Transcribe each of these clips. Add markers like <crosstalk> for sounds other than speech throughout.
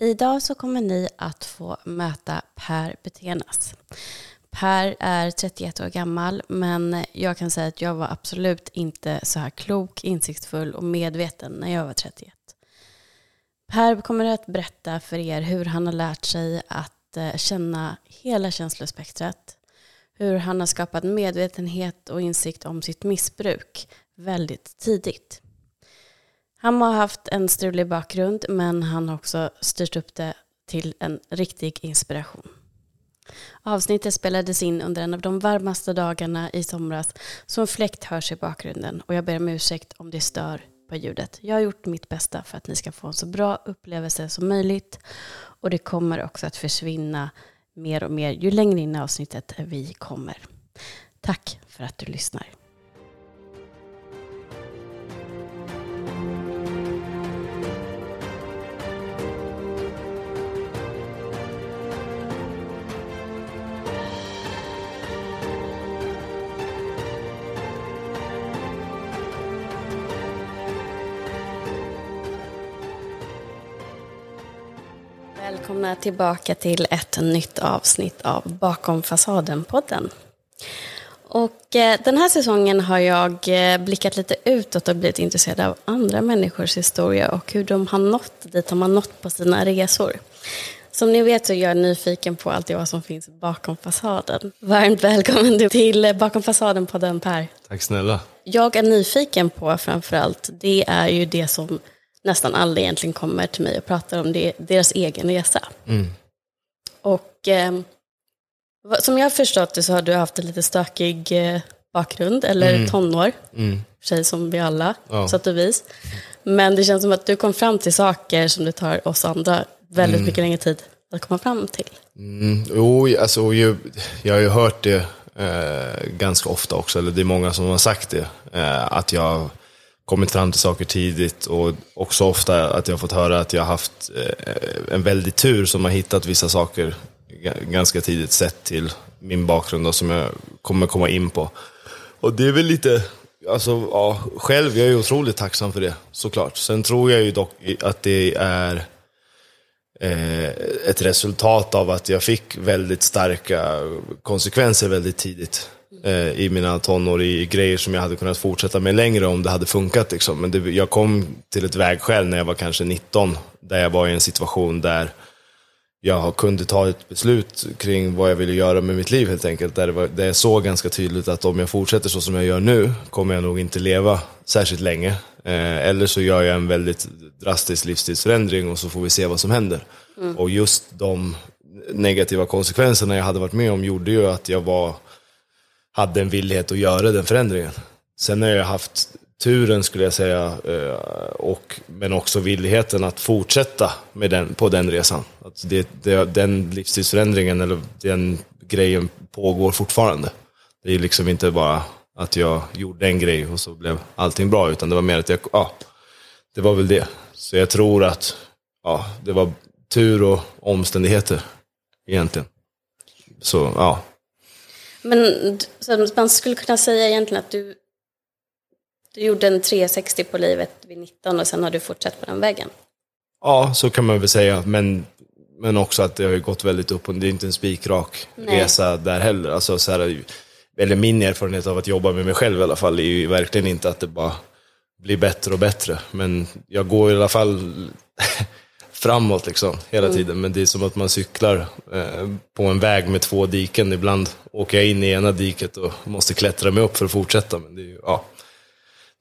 Idag så kommer ni att få möta Per Betenas. Per är 31 år gammal, men jag kan säga att jag var absolut inte så här klok, insiktsfull och medveten när jag var 31. Per kommer att berätta för er hur han har lärt sig att eh, känna hela känslospektrat, hur han har skapat medvetenhet och insikt om sitt missbruk väldigt tidigt. Han har haft en strulig bakgrund men han har också styrt upp det till en riktig inspiration. Avsnittet spelades in under en av de varmaste dagarna i somras så en fläkt hörs i bakgrunden och jag ber om ursäkt om det stör på ljudet. Jag har gjort mitt bästa för att ni ska få en så bra upplevelse som möjligt och det kommer också att försvinna mer och mer ju längre in i avsnittet vi kommer. Tack för att du lyssnar. Välkomna tillbaka till ett nytt avsnitt av Bakom fasaden-podden. Och eh, den här säsongen har jag eh, blickat lite utåt och blivit intresserad av andra människors historia och hur de har nått dit de har nått på sina resor. Som ni vet så är jag nyfiken på allt vad som finns bakom fasaden. Varmt välkommen till Bakom fasaden-podden Per. Tack snälla. Jag är nyfiken på framförallt, det är ju det som nästan alla egentligen kommer till mig och pratar om det, deras egen resa. Mm. Och eh, som jag har förstått det så har du haft en lite stökig eh, bakgrund, eller Mm. tonår, Mm. tjej som vi alla, Ja. så att och vis. Men det känns som att du kom fram till saker som det tar oss andra väldigt mycket längre tid att komma fram till. Mm. Jo, alltså, ju, jag har ju hört det eh, ganska ofta också, eller det är många som har sagt det. Eh, att jag kommit fram till saker tidigt och också ofta att jag har fått höra att jag har haft eh, en väldig tur som har hittat vissa saker ganska tidigt sett till min bakgrund och som jag kommer komma in på. Och det är väl lite, alltså ja, själv, jag är ju otroligt tacksam för det såklart. Sen tror jag ju dock att det är eh, ett resultat av att jag fick väldigt starka konsekvenser väldigt tidigt eh, i mina tonår, i grejer som jag hade kunnat fortsätta med längre om det hade funkat. Liksom. Men det, jag kom till ett vägskäl när jag var kanske 19, där jag var i en situation där jag kunde ta ett beslut kring vad jag ville göra med mitt liv helt enkelt. Där, det var, där jag såg ganska tydligt att om jag fortsätter så som jag gör nu kommer jag nog inte leva särskilt länge. Eh, eller så gör jag en väldigt drastisk livsstilsförändring och så får vi se vad som händer. Och just de negativa konsekvenserna jag hade varit med om gjorde ju att jag var, hade en villighet att göra den förändringen. Sen har jag haft turen skulle jag säga, eh, och, men också villigheten att fortsätta med den, på den resan. Att det, det, den livsstilsförändringen eller den grejen pågår fortfarande. Det är liksom inte bara att jag gjorde en grej och så blev allting bra, utan det var mer att jag, ja, det var väl det. Så jag tror att ja, det var tur och omständigheter egentligen. Så ja, men så man skulle kunna säga egentligen att du, du gjorde en 360 på livet vid 19 och sen har du fortsatt på den vägen. Ja, så kan man väl säga. Men, men också att det har ju gått väldigt upp och det är inte en spikrak Nej. resa där heller. Alltså, så här, eller min erfarenhet av att jobba med mig själv i alla fall är ju verkligen inte att det bara blir bättre och bättre. Men jag går i alla fall framåt liksom hela tiden. Men det är som att man cyklar eh, på en väg med två diken. Ibland åker jag in i ena diket och måste klättra mig upp för att fortsätta. Men det, ju, ja,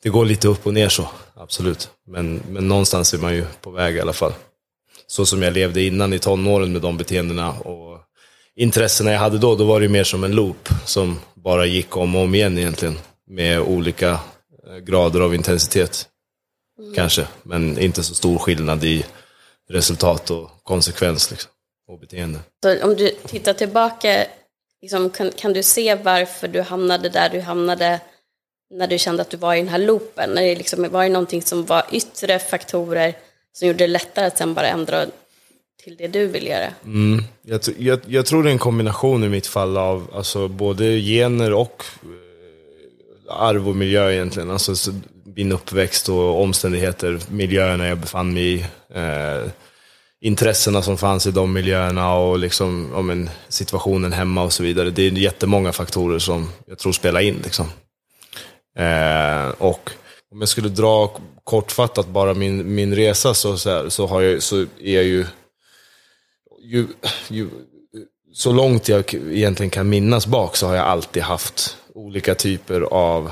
det går lite upp och ner så, absolut. Men, men någonstans är man ju på väg i alla fall. Så som jag levde innan i tonåren med de beteendena och intressena jag hade då, då var det ju mer som en loop som bara gick om och om igen egentligen. Med olika eh, grader av intensitet. Kanske, men inte så stor skillnad i resultat och konsekvens liksom, och beteende. Så om du tittar tillbaka, liksom, kan, kan du se varför du hamnade där du hamnade när du kände att du var i den här loopen? När det liksom, var det någonting som var yttre faktorer som gjorde det lättare att sen bara ändra till det du vill göra? Jag, tr- jag, jag tror det är en kombination i mitt fall av alltså, både gener och eh, arv och miljö egentligen. Alltså så, min uppväxt och omständigheter, miljöerna jag befann mig i. Eh, intressena som fanns i de miljöerna och liksom, ja, men, situationen hemma och så vidare. Det är jättemånga faktorer som jag tror spelar in. Liksom. Eh, och om jag skulle dra kortfattat bara min, min resa så, så, här, så, har jag, så är jag ju, ju, ju så långt jag egentligen kan minnas bak så har jag alltid haft olika typer av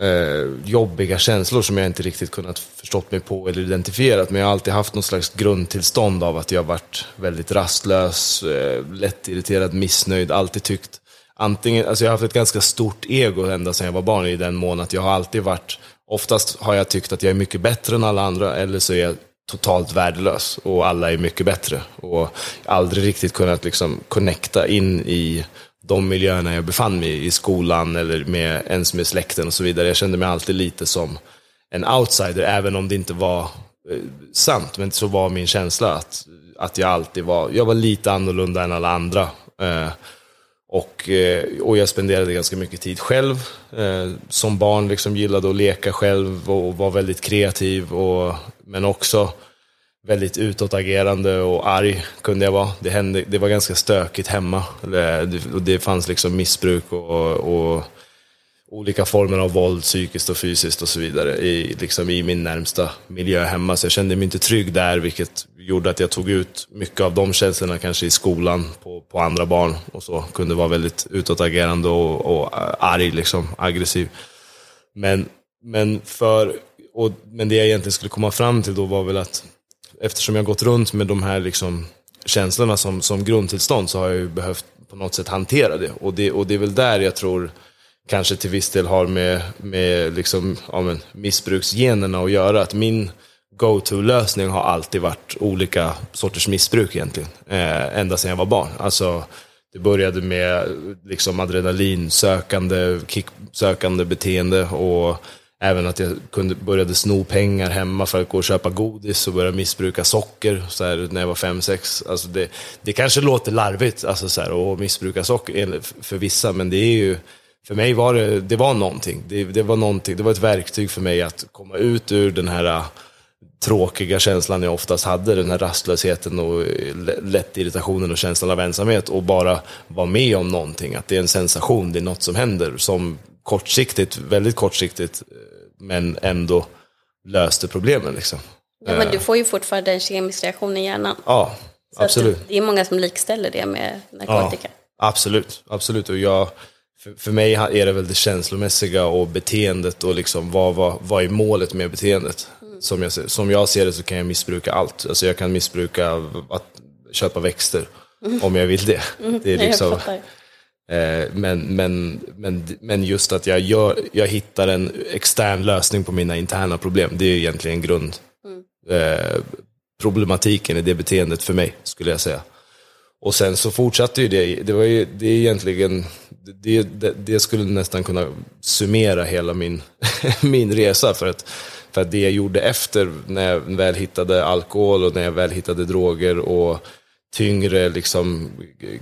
eh, jobbiga känslor som jag inte riktigt kunnat förstått mig på eller identifierat. Men jag har alltid haft något slags grundtillstånd av att jag varit väldigt rastlös, eh, lättirriterad, missnöjd, alltid tyckt antingen, alltså jag har haft ett ganska stort ego ända sedan jag var barn i den mån att jag har alltid varit, oftast har jag tyckt att jag är mycket bättre än alla andra eller så är jag totalt värdelös och alla är mycket bättre. Och aldrig riktigt kunnat liksom connecta in i de miljöerna jag befann mig i, i skolan eller med, ens med släkten och så vidare. Jag kände mig alltid lite som en outsider, även om det inte var eh, sant. Men så var min känsla att, att jag alltid var, jag var lite annorlunda än alla andra. Eh, och, eh, och jag spenderade ganska mycket tid själv. Eh, som barn liksom gillade att leka själv och var väldigt kreativ. Och, men också väldigt utåtagerande och arg kunde jag vara. Det, hände, det var ganska stökigt hemma. Det, det fanns liksom missbruk och, och olika former av våld, psykiskt och fysiskt och så vidare i, liksom i min närmsta miljö hemma. Så jag kände mig inte trygg där, vilket gjorde att jag tog ut mycket av de känslorna kanske i skolan på, på andra barn och så. Kunde vara väldigt utåtagerande och, och arg, liksom, aggressiv. Men, men, för, och, men det jag egentligen skulle komma fram till då var väl att eftersom jag gått runt med de här liksom, känslorna som, som grundtillstånd så har jag ju behövt på något sätt hantera det. Och det, och det är väl där jag tror kanske till viss del har med, med liksom, ja, men, missbruksgenerna att göra. Att min go-to-lösning har alltid varit olika sorters missbruk egentligen. Eh, ända sedan jag var barn. Alltså, det började med liksom adrenalinsökande, kicksökande beteende och även att jag kunde, började sno pengar hemma för att gå och köpa godis och börja missbruka socker så här, när jag var fem sex. Alltså det, det kanske låter larvigt alltså så här, att missbruka socker för vissa, men det är ju för mig var det, det var någonting. Det, det, var någonting. Det var ett verktyg för mig att komma ut ur den här äh, tråkiga känslan jag oftast hade, den här rastlösheten och äh, lätt irritationen och känslan av ensamhet och bara vara med om någonting. Att det är en sensation, det är något som händer som kortsiktigt, väldigt kortsiktigt, äh, men ändå löste problemen. Liksom. Ja, men du äh. får ju fortfarande en kemisk reaktion i hjärnan. Ja, Så absolut. det är många som likställer det med narkotika. Ja, absolut, absolut. Och jag, för, för mig är det väl det känslomässiga och beteendet och liksom vad, vad, vad är målet med beteendet? Mm. Som, jag, som jag ser det så kan jag missbruka allt. Alltså jag kan missbruka att köpa växter mm. om jag vill det. Mm. Det är <laughs> liksom, eh, men, men, men, men just att jag, gör, jag hittar en extern lösning på mina interna problem, det är egentligen grund mm. eh, problematiken i det beteendet för mig, skulle jag säga. Och sen så fortsatte ju det, det var ju, det är egentligen, det, det, det skulle nästan kunna summera hela min, <laughs> min resa. För att, för att det jag gjorde efter, när jag väl hittade alkohol och när jag väl hittade droger och tyngre liksom,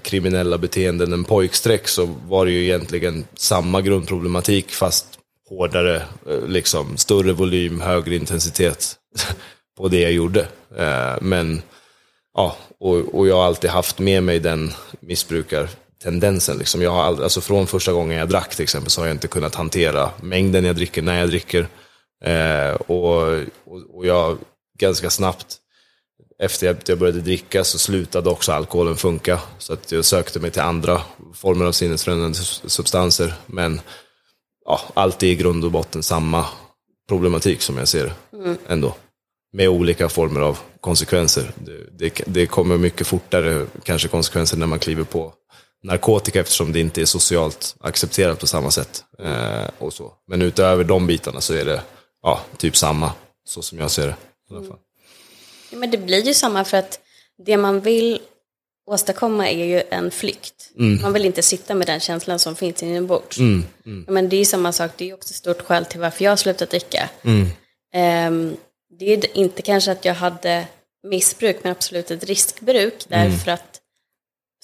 kriminella beteenden än pojkstreck så var det ju egentligen samma grundproblematik fast hårdare, eh, liksom, större volym, högre intensitet <laughs> på det jag gjorde. Eh, men ja, och, och jag har alltid haft med mig den missbrukartendensen. Liksom. Jag har aldrig, alltså från första gången jag drack till exempel så har jag inte kunnat hantera mängden jag dricker när jag dricker. Eh, och, och, och jag ganska snabbt efter att jag började dricka så slutade också alkoholen funka. Så att jag sökte mig till andra former av sinnesförändrande substanser. Men ja, allt är i grund och botten samma problematik som jag ser det mm. ändå med olika former av konsekvenser. Det, det, det, kommer mycket fortare kanske konsekvenser när man kliver på narkotika eftersom det inte är socialt accepterat på samma sätt. Eh, och så. Men utöver de bitarna så är det ja, typ samma, så som jag ser det. I alla fall. Ja, men det blir ju samma för att det man vill åstadkomma är ju en flykt. Mm. Man vill inte sitta med den känslan som finns inombords. Mm. Mm. Men det är ju samma sak, det är ju också stort skäl till varför jag har slutat dricka. Um, det är inte kanske att jag hade missbruk, men absolut ett riskbruk. Mm. Därför att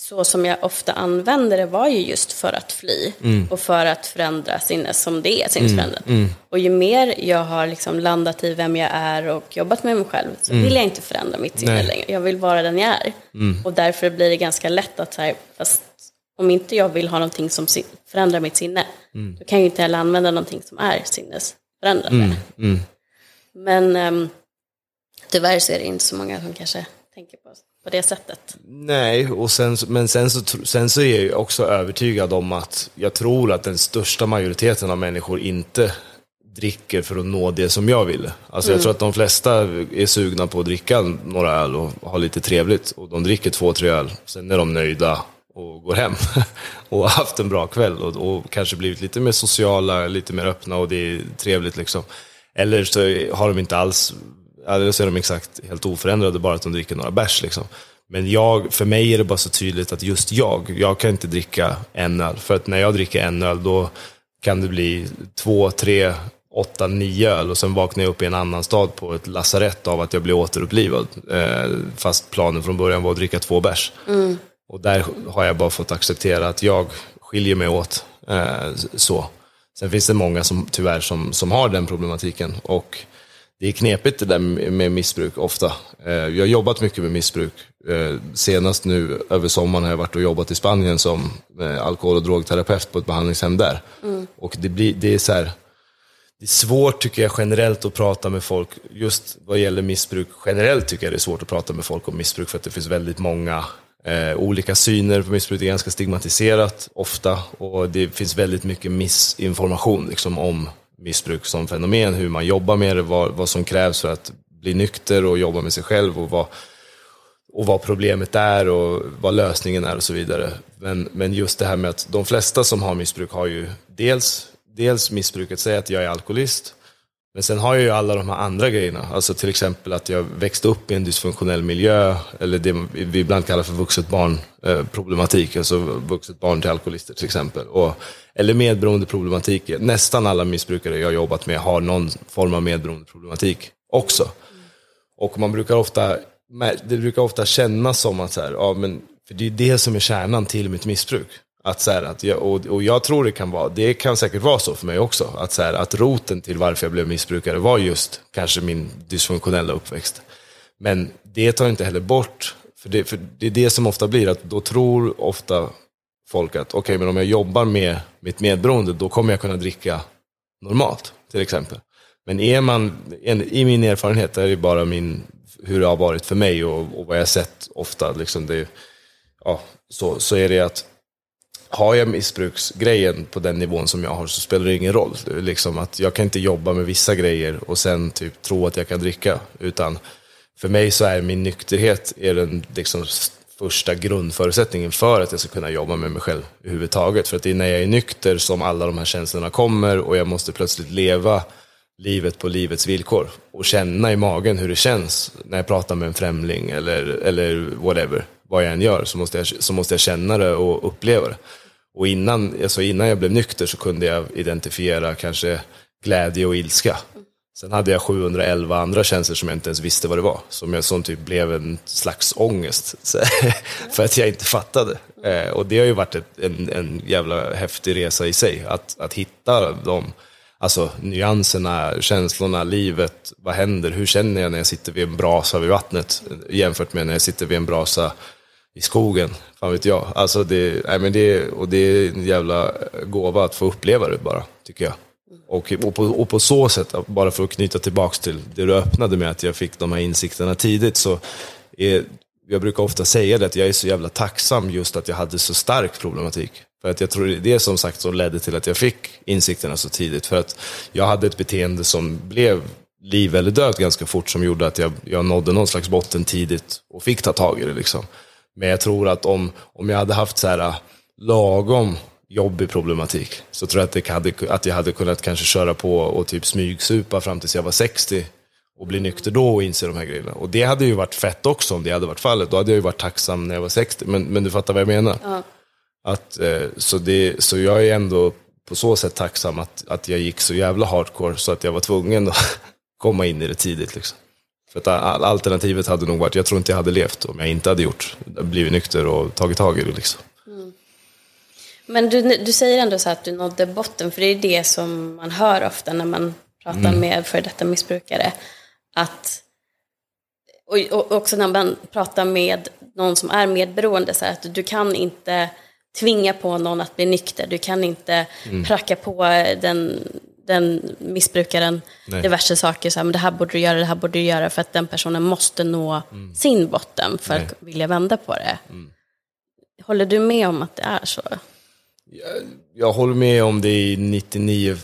så som jag ofta använde det var ju just för att fly Mm. och för att förändra sinnes som det är sinnesförändrat. Och ju mer jag har liksom landat i vem jag är och jobbat med mig själv så vill jag inte förändra mitt sinne Mm. Nej. längre. Jag vill vara den jag är. Och därför blir det ganska lätt att så här, fast om inte jag vill ha någonting som förändrar mitt sinne, Mm. då kan jag ju inte heller använda någonting som är sinnesförändrande. Mm. Men um, tyvärr så är det inte så många som kanske tänker på, på det sättet. Nej, och sen, men sen så, sen så är jag också övertygad om att jag tror att den största majoriteten av människor inte dricker för att nå det som jag ville. Alltså jag tror att de flesta är sugna på att dricka några öl och ha lite trevligt. Och de dricker två, tre öl, sen är de nöjda och går hem. <laughs> och har haft en bra kväll och, och kanske blivit lite mer sociala, lite mer öppna och det är trevligt liksom. Eller så har de inte alls, eller så är de exakt helt oförändrade, bara att de dricker några bärs liksom. Men jag, för mig är det bara så tydligt att just jag, jag kan inte dricka en öl. För att när jag dricker en öl då kan det bli två, tre, åtta, nio öl och sen vaknar jag upp i en annan stad på ett lasarett av att jag blir återupplivad. Eh, fast planen från början var att dricka två bärs. Och där har jag bara fått acceptera att jag skiljer mig åt. Eh, så. Sen finns det många som tyvärr som, som har den problematiken. Och det är knepigt det där med missbruk ofta. Eh, jag har jobbat mycket med missbruk. Eh, senast nu över sommaren har jag varit och jobbat i Spanien som eh, alkohol och drogterapeut på ett behandlingshem där. Och det, blir, det är så här, det är svårt tycker jag generellt att prata med folk, just vad gäller missbruk. Generellt tycker jag det är svårt att prata med folk om missbruk för att det finns väldigt många eh, olika syner på missbruk. Det är ganska stigmatiserat ofta och det finns väldigt mycket missinformation liksom, om missbruk som fenomen, hur man jobbar med det, vad, vad som krävs för att bli nykter och jobba med sig själv och vad, och vad problemet är och vad lösningen är och så vidare. Men, men just det här med att de flesta som har missbruk har ju dels, dels missbruket, säg att jag är alkoholist, men sen har jag ju alla de här andra grejerna. Alltså till exempel att jag växte upp i en dysfunktionell miljö, eller det vi ibland kallar för vuxet barn eh, problematik, alltså vuxet barn till alkoholister till exempel. Och, eller medberoendeproblematik. Nästan alla missbrukare jag har jobbat med har någon form av medberoendeproblematik också. Och man brukar ofta, det brukar ofta kännas som att så här, ja men, för det är det som är kärnan till mitt missbruk. Att så här, att jag, och, och jag tror det kan vara, det kan säkert vara så för mig också, att, så här, att roten till varför jag blev missbrukare var just kanske min dysfunktionella uppväxt. Men det tar inte heller bort, för det, för det är det som ofta blir, att då tror ofta folk att okej, men om jag jobbar med mitt medberoende, då kommer jag kunna dricka normalt, till exempel. Men är man, en, i min erfarenhet, det är det bara min, hur det har varit för mig och, och vad jag har sett ofta, liksom det, ja, så, så är det att har jag missbruksgrejen på den nivån som jag har så spelar det ingen roll. Det liksom att jag kan inte jobba med vissa grejer och sen typ tro att jag kan dricka. Utan för mig så är min nykterhet är den liksom första grundförutsättningen för att jag ska kunna jobba med mig själv överhuvudtaget. För att det är när jag är nykter som alla de här känslorna kommer och jag måste plötsligt leva livet på livets villkor och känna i magen hur det känns när jag pratar med en främling eller, eller whatever, vad jag än gör, så måste jag, så måste jag känna det och uppleva det. Och innan, alltså innan jag blev nykter så kunde jag identifiera kanske glädje och ilska. Sen hade jag 711 andra känslor som jag inte ens visste vad det var. Som, jag, som typ blev en slags ångest. <laughs> Så, för att jag inte fattade. Eh, och det har ju varit ett, en, en jävla häftig resa i sig. Att, att hitta de alltså, nyanserna, känslorna, livet. Vad händer? Hur känner jag när jag sitter vid en brasa vid vattnet? Jämfört med när jag sitter vid en brasa i skogen. Fan vet jag. Alltså det, nej men det, och det är en jävla gåva att få uppleva det bara, tycker jag. Och, och, på, och på så sätt, bara för att knyta tillbaka till det du öppnade med, att jag fick de här insikterna tidigt, så är, jag brukar ofta säga det, att jag är så jävla tacksam just att jag hade så stark problematik. För att jag tror det är det som sagt som ledde till att jag fick insikterna så tidigt. För att jag hade ett beteende som blev liv eller död ganska fort, som gjorde att jag, jag nådde någon slags botten tidigt och fick ta tag i det. Liksom. Men jag tror att om, om jag hade haft så här äh, lagom jobbig problematik så tror jag att, det hade, att jag hade kunnat kanske köra på och typ smygsupa fram tills jag var 60 och bli nykter då och inse de här grejerna. Och det hade ju varit fett också om det hade varit fallet. Då hade jag ju varit tacksam när jag var 60. Men, men du fattar vad jag menar? Ja. Att, eh, så, det, så jag är ändå på så sätt tacksam att, att jag gick så jävla hardcore så att jag var tvungen att <laughs> komma in i det tidigt. Liksom. För att alternativet hade nog varit, jag tror inte jag hade levt om jag inte hade gjort, blivit nykter och tagit tag i det. Liksom. Men du, du säger ändå så att du nådde botten, för det är det som man hör ofta när man pratar mm. med före detta missbrukare. Att, och, och, också när man pratar med någon som är medberoende, så att du kan inte tvinga på någon att bli nykter. Du kan inte mm. pracka på den, den missbrukaren Nej. diverse saker. Så här, men det här borde du göra, det här borde du göra. För att den personen måste nå mm. sin botten för Nej. att vilja vända på det. Mm. Håller du med om att det är så? Jag, jag håller med om det i 99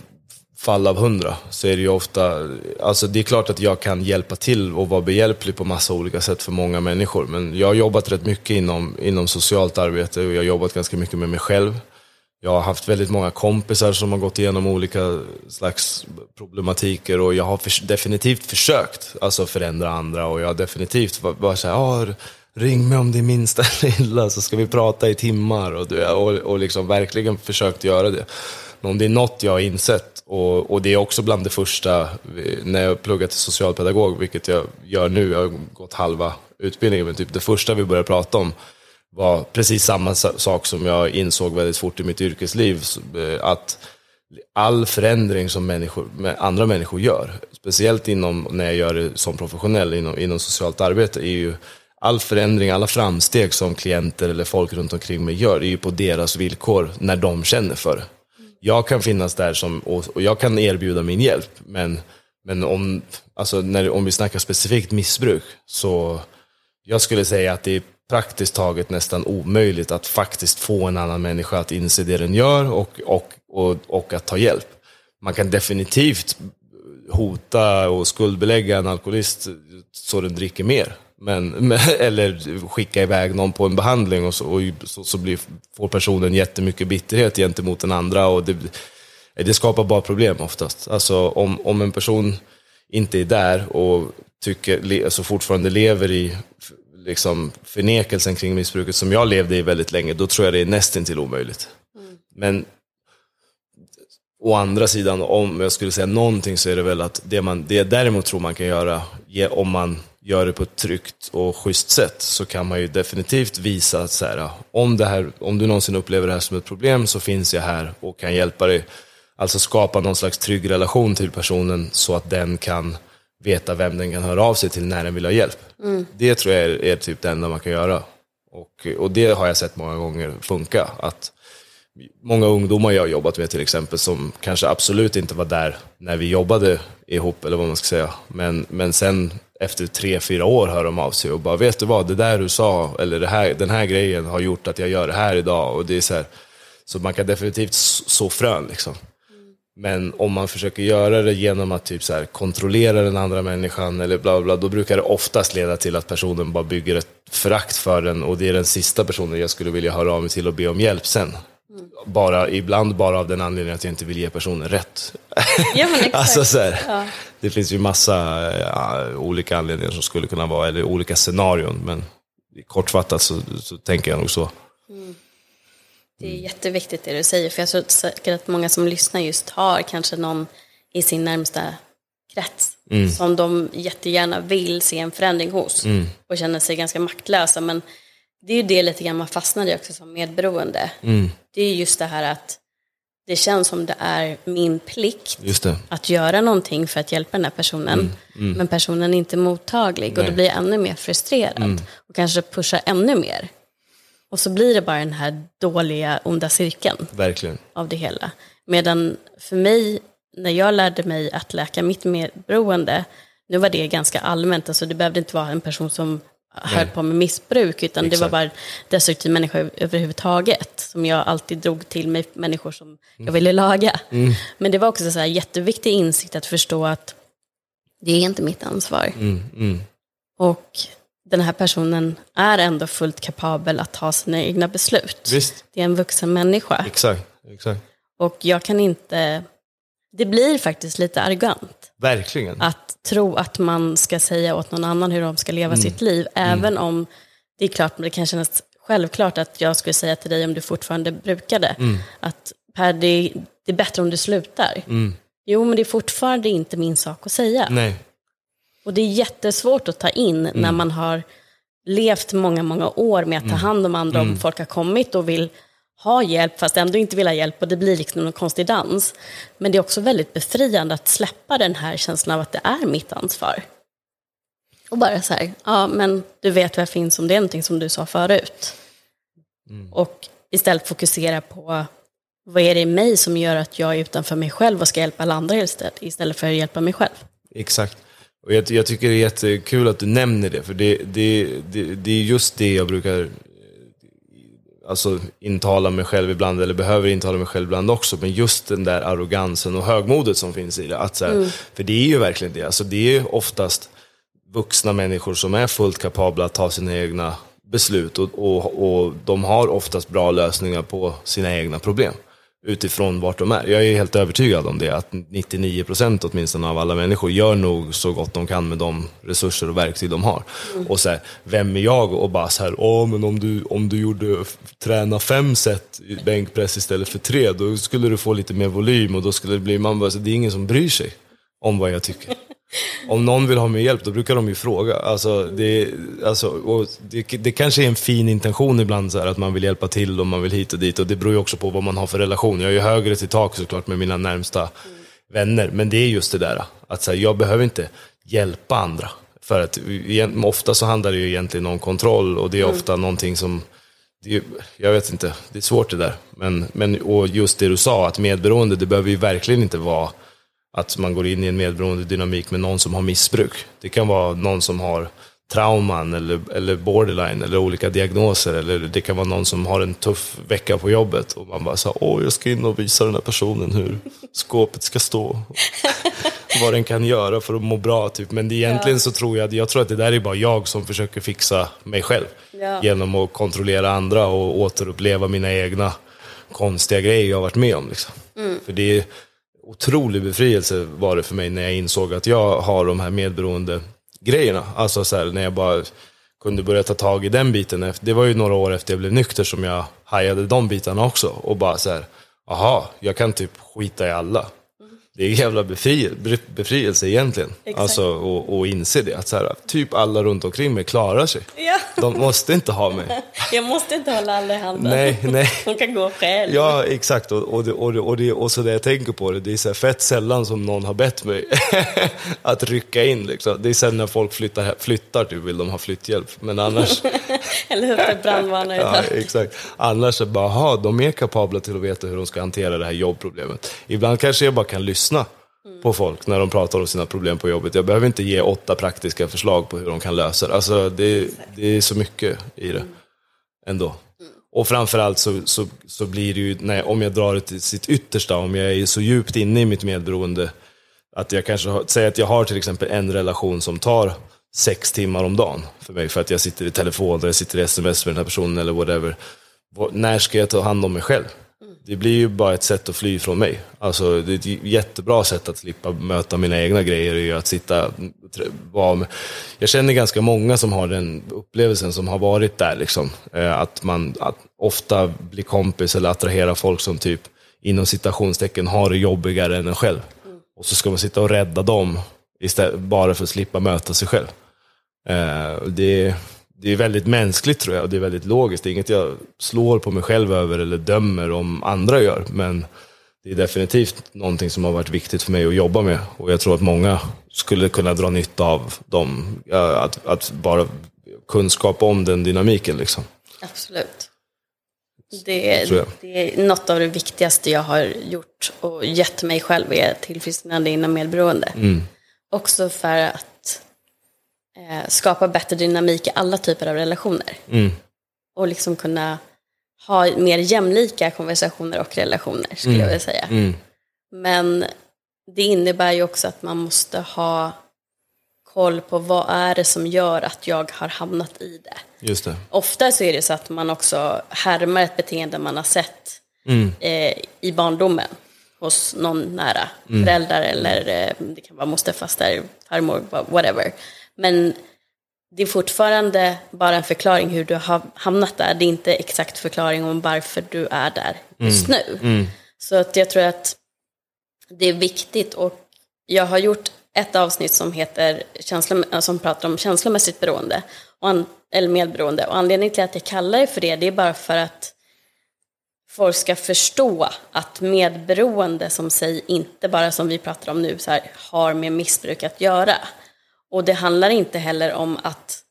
fall av hundra så är det ju ofta, alltså det är klart att jag kan hjälpa till och vara behjälplig på massa olika sätt för många människor. Men jag har jobbat rätt mycket inom, inom socialt arbete och jag har jobbat ganska mycket med mig själv. Jag har haft väldigt många kompisar som har gått igenom olika slags problematiker och jag har för, definitivt försökt alltså förändra andra och jag har definitivt varit såhär, ring mig om det är minsta <laughs> lilla så ska vi prata i timmar och, och, och liksom verkligen försökt göra det. Men om det är något jag har insett, och, och det är också bland det första, eh, när jag pluggade till socialpedagog, vilket jag gör nu, jag har gått halva utbildningen, men typ det första vi började prata om var precis samma sak som jag insåg väldigt fort i mitt yrkesliv, eh, att all förändring som människor, andra människor gör, speciellt inom, när jag gör det som professionell inom, inom socialt arbete, är ju all förändring, alla framsteg som klienter eller folk runt omkring mig gör, är ju på deras villkor när de känner för det jag kan finnas där som, och, och jag kan erbjuda min hjälp, men, men om, alltså när, om vi snackar specifikt missbruk, så jag skulle säga att det är praktiskt taget nästan omöjligt att faktiskt få en annan människa att inse det den gör och, och, och, och att ta hjälp. Man kan definitivt hota och skuldbelägga en alkoholist så den dricker mer. Men, eller skicka iväg någon på en behandling och så, och så, så blir, får personen jättemycket bitterhet gentemot den andra. Och det, det skapar bara problem oftast. Alltså om, om en person inte är där och tycker, alltså fortfarande lever i liksom, förnekelsen kring missbruket som jag levde i väldigt länge, då tror jag det är nästintill omöjligt. Mm. Men å andra sidan, om jag skulle säga någonting så är det väl att det, man, det däremot tror man kan göra, om man gör det på ett tryggt och schysst sätt så kan man ju definitivt visa att så här, om, det här, om du någonsin upplever det här som ett problem så finns jag här och kan hjälpa dig. Alltså skapa någon slags trygg relation till personen så att den kan veta vem den kan höra av sig till när den vill ha hjälp. Mm. Det tror jag är, är, typ det enda man kan göra. Och, och det har jag sett många gånger funka. Att många ungdomar jag har jobbat med till exempel som kanske absolut inte var där när vi jobbade ihop eller vad man ska säga. Men, men sen efter tre, fyra år hör de av sig och bara, vet du vad, det där du sa, eller det här, den här grejen har gjort att jag gör det här idag. Och det är så, här, så man kan definitivt så frön liksom. Men om man försöker göra det genom att typ så här, kontrollera den andra människan eller bla, bla då brukar det oftast leda till att personen bara bygger ett förakt för den och det är den sista personen jag skulle vilja höra av mig till och be om hjälp sen. Bara, ibland bara av den anledningen att jag inte vill ge personen rätt. Ja, men <laughs> exakt. alltså, så här, ja. Det finns ju massa ja, olika anledningar som skulle kunna vara, eller olika scenarion. Men kortfattat så, så tänker jag nog så. Mm. Det är jätteviktigt det du säger, för jag tror säkert att många som lyssnar just har kanske någon i sin närmsta krets mm. som de jättegärna vill se en förändring hos mm. och känner sig ganska maktlösa. Men det är ju det lite grann man fastnar i också som medberoende. Mm. Det är just det här att det känns som det är min plikt att göra någonting för att hjälpa den här personen. Mm. Mm. Men personen är inte mottaglig Nej. och då blir jag ännu mer frustrerad. Mm. Och kanske pushar ännu mer. Och så blir det bara den här dåliga, onda cirkeln. Verkligen. Av det hela. Medan för mig, när jag lärde mig att läka mitt medberoende, nu var det ganska allmänt, alltså det behövde inte vara en person som höll på med missbruk, utan Exakt. det var bara destruktiv människa överhuvudtaget. Som jag alltid drog till mig människor som mm. jag ville laga. Mm. Men det var också så här jätteviktig insikt att förstå att det är inte mitt ansvar. Mm. mm. Och den här personen är ändå fullt kapabel att ta sina egna beslut. Visst. Det är en vuxen människa. Exakt. Exakt. Och jag kan inte det blir faktiskt lite arrogant. Verkligen. Att tro att man ska säga åt någon annan hur de ska leva mm. sitt liv. Mm. Även mm. om det är klart, det kan kännas självklart att jag skulle säga till dig om du fortfarande brukade. Mm. Att Per, det, det, är bättre om du slutar. Mm. Jo, men det är fortfarande inte min sak att säga. Nej. Och det är jättesvårt att ta in Mm. när man har levt många, många år med att ta hand om andra. Mm. Om folk har kommit och vill ha hjälp fast ändå inte vill ha hjälp och det blir liksom någon konstig dans. Men det är också väldigt befriande att släppa den här känslan av att det är mitt ansvar. Och bara så här, ja men du vet vad jag finns om det är någonting som du sa förut. Och istället fokusera på vad är det i mig som gör att jag är utanför mig själv och ska hjälpa alla andra istället, istället för att hjälpa mig själv. Exakt. Och jag, jag tycker det är jättekul att du nämner det, för det, det, det, det är just det jag brukar alltså, intala mig själv ibland, eller behöver intala mig själv ibland också, men just den där arrogansen och högmodet som finns i det. Att, så här, För det är ju verkligen det, alltså, det är oftast vuxna människor som är fullt kapabla att ta sina egna beslut och, och, och de har oftast bra lösningar på sina egna problem utifrån vart de är. Jag är helt övertygad om det, att 99% åtminstone av alla människor gör nog så gott de kan med de resurser och verktyg de har. Och så här, vem är jag och bara så här, åh men om du, om du gjorde, träna fem set i bänkpress istället för tre, då skulle du få lite mer volym och då skulle det bli, man bara, så det är ingen som bryr sig om vad jag tycker. Om någon vill ha min hjälp, då brukar de ju fråga. Alltså, det, alltså, det, det kanske är en fin intention ibland, så här, att man vill hjälpa till och man vill hit och dit. Och det beror ju också på vad man har för relation. Jag är ju högre till tak såklart med mina närmsta vänner. Men det är just det där, att så här, jag behöver inte hjälpa andra. För att ofta så handlar det ju egentligen om kontroll och det är ofta någonting som är, jag vet inte, det är svårt det där. Men, men, och just det du sa, att medberoende, det behöver ju verkligen inte vara att man går in i en medberoende dynamik med någon som har missbruk. Det kan vara någon som har trauman eller, eller borderline eller olika diagnoser. Eller det kan vara någon som har en tuff vecka på jobbet och man bara så åh jag ska in och visa den här personen hur skåpet ska stå. <laughs> vad den kan göra för att må bra. Typ. Men egentligen så tror jag, jag tror att det där är bara jag som försöker fixa mig själv. Ja. Genom att kontrollera andra och återuppleva mina egna konstiga grejer jag har varit med om. Liksom. För det är otrolig befrielse var det för mig när jag insåg att jag har de här medberoende grejerna. Alltså så här, när jag bara kunde börja ta tag i den biten. Det var ju några år efter jag blev nykter som jag hajade de bitarna också. Och bara så här, aha, jag kan typ skita i alla. Det är en jävla befri, befrielse egentligen. Exakt. Alltså, och, och inse det. Att så här, typ alla runt omkring mig klarar sig. Ja. De måste inte ha mig. <laughs> Jag måste inte hålla alla i handen. Nej, nej. Hon kan gå själv. Ja, exakt. Och, och, det, och, det, och, det, och så det jag tänker på det, det är så här fett sällan som någon har bett mig <laughs> att rycka in. Liksom. Det är sen när folk flyttar, flyttar typ, vill de ha flytthjälp. Men annars, <laughs> Eller hur? Brandvarnare. ja, exakt. annars är bara, aha, de är kapabla till att veta hur de ska hantera det här jobbproblemet. Ibland kanske jag bara kan lyssna på folk när de pratar om sina problem på jobbet. Jag behöver inte ge åtta praktiska förslag på hur de kan lösa det. Alltså, det, det är så mycket i det ändå. Och framförallt så, så, så blir det ju, när, om jag drar det till sitt yttersta, om jag är så djupt inne i mitt medberoende, att jag kanske har, säg att jag har till exempel en relation som tar sex timmar om dagen för mig, för att jag sitter i telefon, eller jag sitter i sms med den här personen eller whatever. När ska jag ta hand om mig själv? Det blir ju bara ett sätt att fly från mig. Alltså, det är ett jättebra sätt att slippa möta mina egna grejer, är ju att sitta vara med. Jag känner ganska många som har den upplevelsen, som har varit där. Liksom. Eh, att man att ofta blir kompis eller attraherar folk som typ inom citationstecken har det jobbigare än en själv. Och så ska man sitta och rädda dem istället, bara för att slippa möta sig själv. Eh, det, det är väldigt mänskligt tror jag och det är väldigt logiskt. Det är inget jag slår på mig själv över eller dömer om andra gör. Men det är definitivt någonting som har varit viktigt för mig att jobba med. Och jag tror att många skulle kunna dra nytta av dem. Att, att bara kunskap om den dynamiken. Liksom. Absolut. Det det är något av det viktigaste jag har gjort och gett mig själv är tillfrisknande inom medberoende. Mm. Också för att eh, skapa bättre dynamik i alla typer av relationer. Mm. Och liksom kunna ha mer jämlika konversationer och relationer skulle jag vilja säga. Mm. Men det innebär ju också att man måste ha koll på vad är det som gör att jag har hamnat i det. Just det. Ofta så är det så att man också härmar ett beteende man har sett Mm. eh, i barndomen hos någon nära Mm. föräldrar eller eh, det kan vara moster, faster, farmor, wha- whatever. Men det är fortfarande bara en förklaring hur du har hamnat där. Det är inte exakt förklaring om varför du är där just Mm. nu. Så att jag tror att det är viktigt och jag har gjort ett avsnitt som, heter känsla, som pratar om känslomässigt beroende, och an, eller medberoende. Och anledningen till att jag kallar det för det, det är bara för att folk ska förstå att medberoende som sig inte bara som vi pratar om nu så här, har med missbruk att göra. Och det handlar inte heller om att,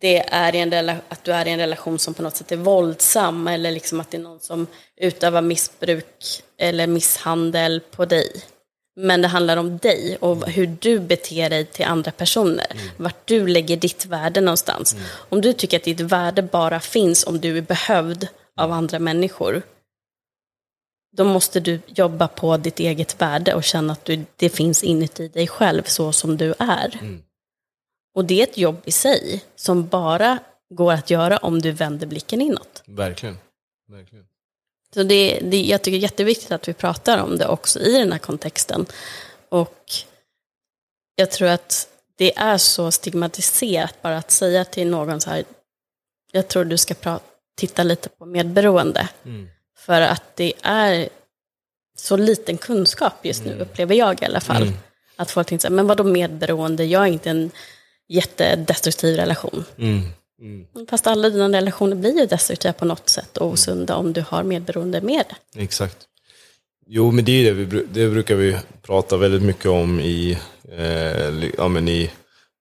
det är en att du är i en relation som på något sätt är våldsam eller liksom att det är någon som utövar missbruk eller misshandel på dig. Men det handlar om dig och hur du beter dig till andra personer. Mm. Vart du lägger ditt värde någonstans. Mm. Om du tycker att ditt värde bara finns om du är behövd av andra människor. Då måste du jobba på ditt eget värde och känna att du, det finns inuti dig själv så som du är. Mm. Och det är ett jobb i sig som bara går att göra om du vänder blicken inåt. Verkligen. Verkligen. Så det, det, jag tycker det är jätteviktigt att vi pratar om det också i den här kontexten. Och jag tror att det är så stigmatiserat bara att säga till någon så här, jag tror du ska titta lite på medberoende. Mm. För att det är så liten kunskap just nu, mm. upplever jag i alla fall. Mm. Att folk tänker så här, men vadå medberoende, jag är inte en jättedestruktiv relation. Mm. Mm. Fast alla dina relationer blir ju destruktiva på något sätt och osunda om du har medberoende med det. Exakt. Jo, men det är det, vi, det brukar vi prata väldigt mycket om i, eh, ja, men i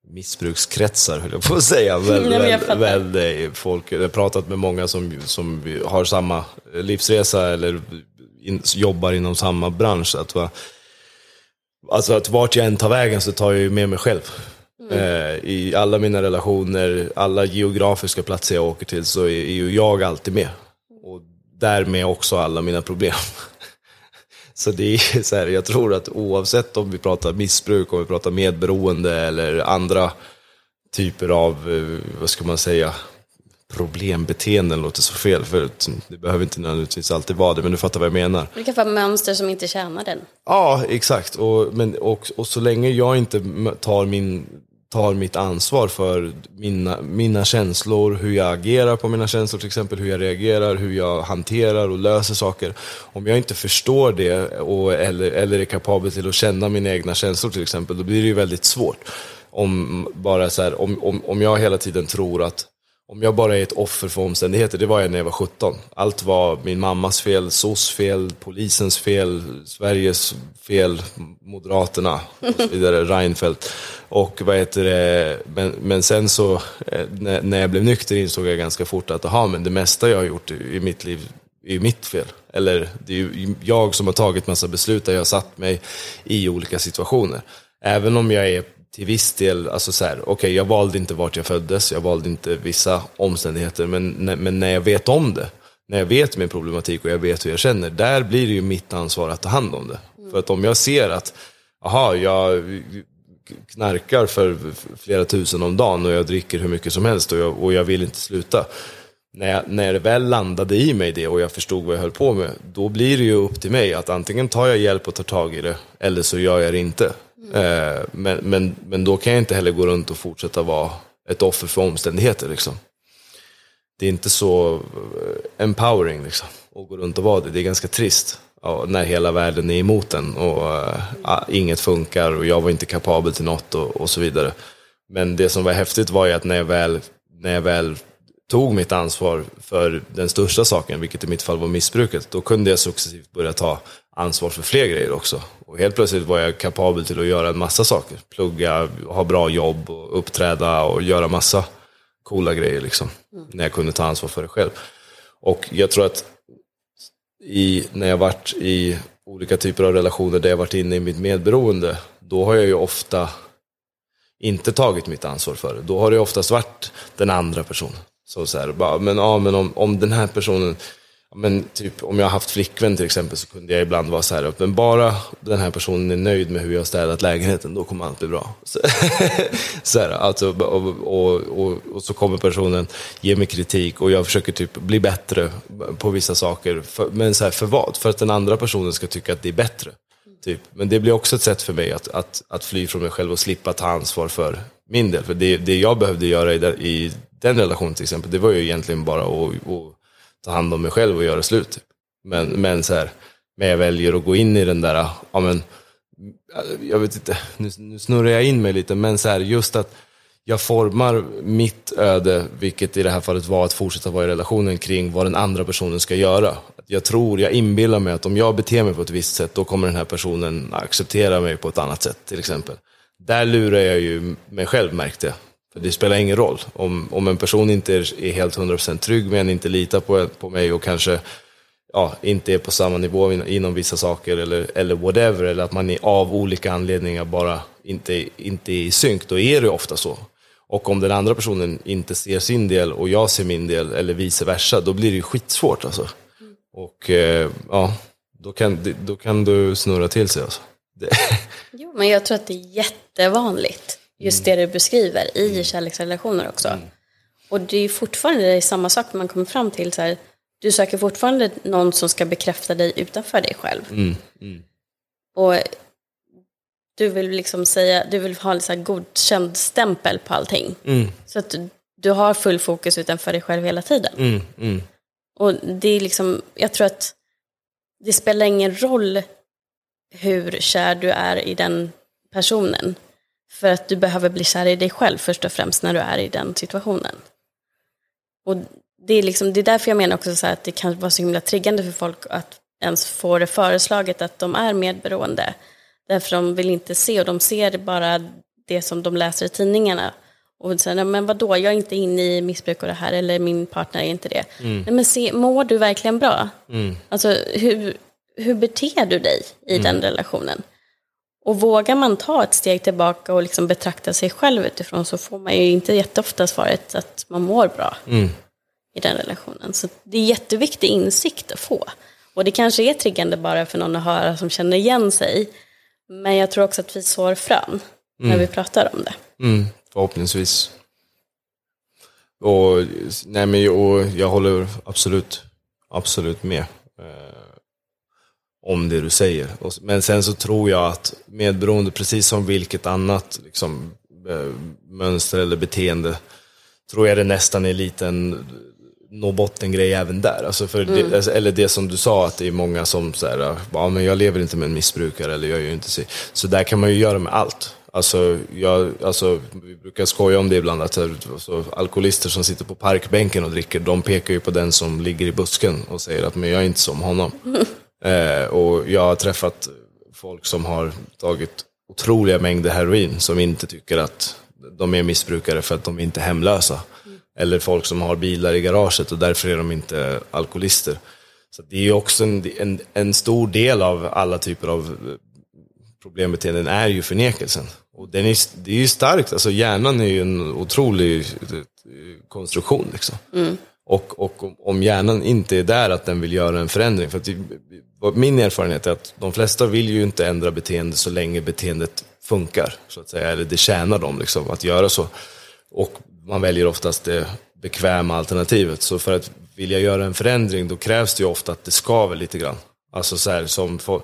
missbrukskretsar, höll jag på att säga. <laughs> Väl, väl, väl, väl, folk, jag har pratat med många som, som har samma livsresa eller in, jobbar inom samma bransch. Att, va, alltså att vart jag än tar vägen så tar jag ju med mig själv. Mm. Eh, I alla mina relationer, alla geografiska platser jag åker till så är, är ju jag alltid med. Och därmed också alla mina problem. <laughs> så det är så här, jag tror att oavsett om vi pratar missbruk, om vi pratar medberoende eller andra typer av, eh, vad ska man säga, problembeteenden låter så fel, för det behöver inte nödvändigtvis alltid vara det, men du fattar vad jag menar. Det kan vara mönster som inte tjänar den. Ja, exakt. Och, men, och, och så länge jag inte tar min tar mitt ansvar för mina, mina känslor, hur jag agerar på mina känslor till exempel, hur jag reagerar, hur jag hanterar och löser saker. Om jag inte förstår det och, eller, eller är kapabel till att känna mina egna känslor till exempel, då blir det ju väldigt svårt. Om, bara så här, om, om, om jag hela tiden tror att om jag bara är ett offer för omständigheter, det var jag när jag var 17. Allt var min mammas fel, SOS fel, polisens fel, Sveriges fel, Moderaterna och så vidare, <laughs> Reinfeldt. Och vad heter det, men, men sen så eh, när, när jag blev nykter insåg jag ganska fort att aha, men det mesta jag har gjort i mitt liv är mitt fel. Eller det är ju jag som har tagit massa beslut där jag har satt mig i olika situationer. Även om jag är till viss del, alltså så här, okej okay, jag valde inte vart jag föddes, jag valde inte vissa omständigheter, men, men när jag vet om det, när jag vet min problematik och jag vet hur jag känner, där blir det ju mitt ansvar att ta hand om det. Mm. För att om jag ser att, aha, jag knarkar för flera tusen om dagen och jag dricker hur mycket som helst och jag, och jag vill inte sluta. När, jag, när det väl landade i mig det och jag förstod vad jag höll på med, då blir det ju upp till mig att antingen tar jag hjälp och tar tag i det, eller så gör jag det inte. Mm. Men, men, men då kan jag inte heller gå runt och fortsätta vara ett offer för omständigheter. Liksom. Det är inte så eh, empowering liksom, att gå runt och vara det. Det är ganska trist när hela världen är emot en och uh, inget funkar och jag var inte kapabel till något och, och, så vidare. Men det som var häftigt var ju att när jag väl, när jag väl tog mitt ansvar för den största saken, vilket i mitt fall var missbruket, då kunde jag successivt börja ta ansvar för fler grejer också. Och helt plötsligt var jag kapabel till att göra en massa saker. Plugga, ha bra jobb, och uppträda och göra massa coola grejer liksom. Mm. När jag kunde ta ansvar för det själv. Och jag tror att i, när jag varit i olika typer av relationer där jag varit inne i mitt medberoende, då har jag ju ofta inte tagit mitt ansvar för det. Då har det oftast varit den andra personen. Så, så här, bara, men, ja, men om, om den här personen men typ om jag har haft flickvän till exempel så kunde jag ibland vara så här, men bara den här personen är nöjd med hur jag har städat lägenheten, då kommer allt bli bra. <laughs> Så, så här, alltså, och, och, och, och, så kommer personen ge mig kritik och jag försöker typ bli bättre på vissa saker. För, men så här, för vad? För att den andra personen ska tycka att det är bättre. Typ. Men det blir också ett sätt för mig att, att, att fly från mig själv och slippa ta ansvar för min del. För det, det jag behövde göra i, den, i den relationen till exempel, det var ju egentligen bara att ta hand om mig själv och göra slut. Typ. Men, men så här, men jag väljer att gå in i den där, ja men, jag vet inte, nu, nu snurrar jag in mig lite, men så här, just att jag formar mitt öde, vilket i det här fallet var att fortsätta vara i relationen kring vad den andra personen ska göra. Jag tror, jag inbillar mig att om jag beter mig på ett visst sätt, då kommer den här personen acceptera mig på ett annat sätt, till exempel. Där lurar jag ju mig själv, märkte jag. För det spelar ingen roll. Om, om en person inte är, är helt 100% trygg med en, inte litar på, på mig och kanske ja, inte är på samma nivå inom vissa saker eller, eller whatever, eller att man är av olika anledningar bara inte, inte är i synk, då är det ofta så. Och om den andra personen inte ser sin del och jag ser min del, eller vice versa, då blir det ju skitsvårt alltså. Och eh, ja, då kan, då kan du snurra till sig alltså. Jo, men jag tror att det är jättevanligt, just mm. det du beskriver, i kärleksrelationer också. Mm. Och det är fortfarande samma sak man kommer fram till, så här, du söker fortfarande någon som ska bekräfta dig utanför dig själv. Mm. Mm. Och du vill liksom säga, du vill ha en så här godkänd stämpel på allting. Mm. Så att du, du, har full fokus utanför dig själv hela tiden. Mm, mm. Och det är liksom, jag tror att det spelar ingen roll hur kär du är i den personen. För att du behöver bli kär i dig själv först och främst när du är i den situationen. Och det är, liksom, det är därför jag menar också så att det kan vara så himla triggande för folk att ens få det föreslaget att de är medberoende. Därför de vill inte se och de ser bara det som de läser i tidningarna. Och säger, men vadå, jag är inte inne i missbruk och det här, eller min partner är inte det. Mm. Nej, men se, mår du verkligen bra? Mm. Alltså, hur, hur beter du dig i mm. den relationen? Och vågar man ta ett steg tillbaka och liksom betrakta sig själv utifrån så får man ju inte jätteofta svaret att man mår bra mm. i den relationen. Så det är jätteviktig insikt att få. Och det kanske är triggande bara för någon att höra som känner igen sig. Men jag tror också att vi sår frön mm. när vi pratar om det. Mm, förhoppningsvis. Och, nej men, och jag håller absolut, absolut med om det du säger. Men sen så tror jag att medberoende, precis som vilket annat liksom, eh, mönster eller beteende, tror jag det nästan är liten nå botten-grej även där. Alltså för mm. det, alltså, eller det som du sa, att det är många som säger ja men jag lever inte med en missbrukare eller jag gör inte så. Så där kan man ju göra med allt. Alltså, jag, alltså, vi brukar skoja om det ibland, att alltså, alkoholister som sitter på parkbänken och dricker, de pekar ju på den som ligger i busken och säger att men jag är inte som honom. <laughs> Mm. Eh, och jag har träffat folk som har tagit otroliga mängder heroin, som inte tycker att de är missbrukare för att de är inte är hemlösa. Eller folk som har bilar i garaget och därför är de inte alkoholister. Så det är ju också en, en, en, stor del av alla typer av problembeteenden är ju förnekelsen. Och den är, det är ju starkt, alltså hjärnan är ju en otrolig konstruktion. Liksom. Mm. Och, och om hjärnan inte är där att den vill göra en förändring. För att min erfarenhet är att de flesta vill ju inte ändra beteende så länge beteendet funkar. Så att säga, eller det tjänar dem liksom, att göra så. Och man väljer oftast det bekväma alternativet. Så för att vilja göra en förändring, då krävs det ju ofta att det skaver lite grann. Alltså så här, som för,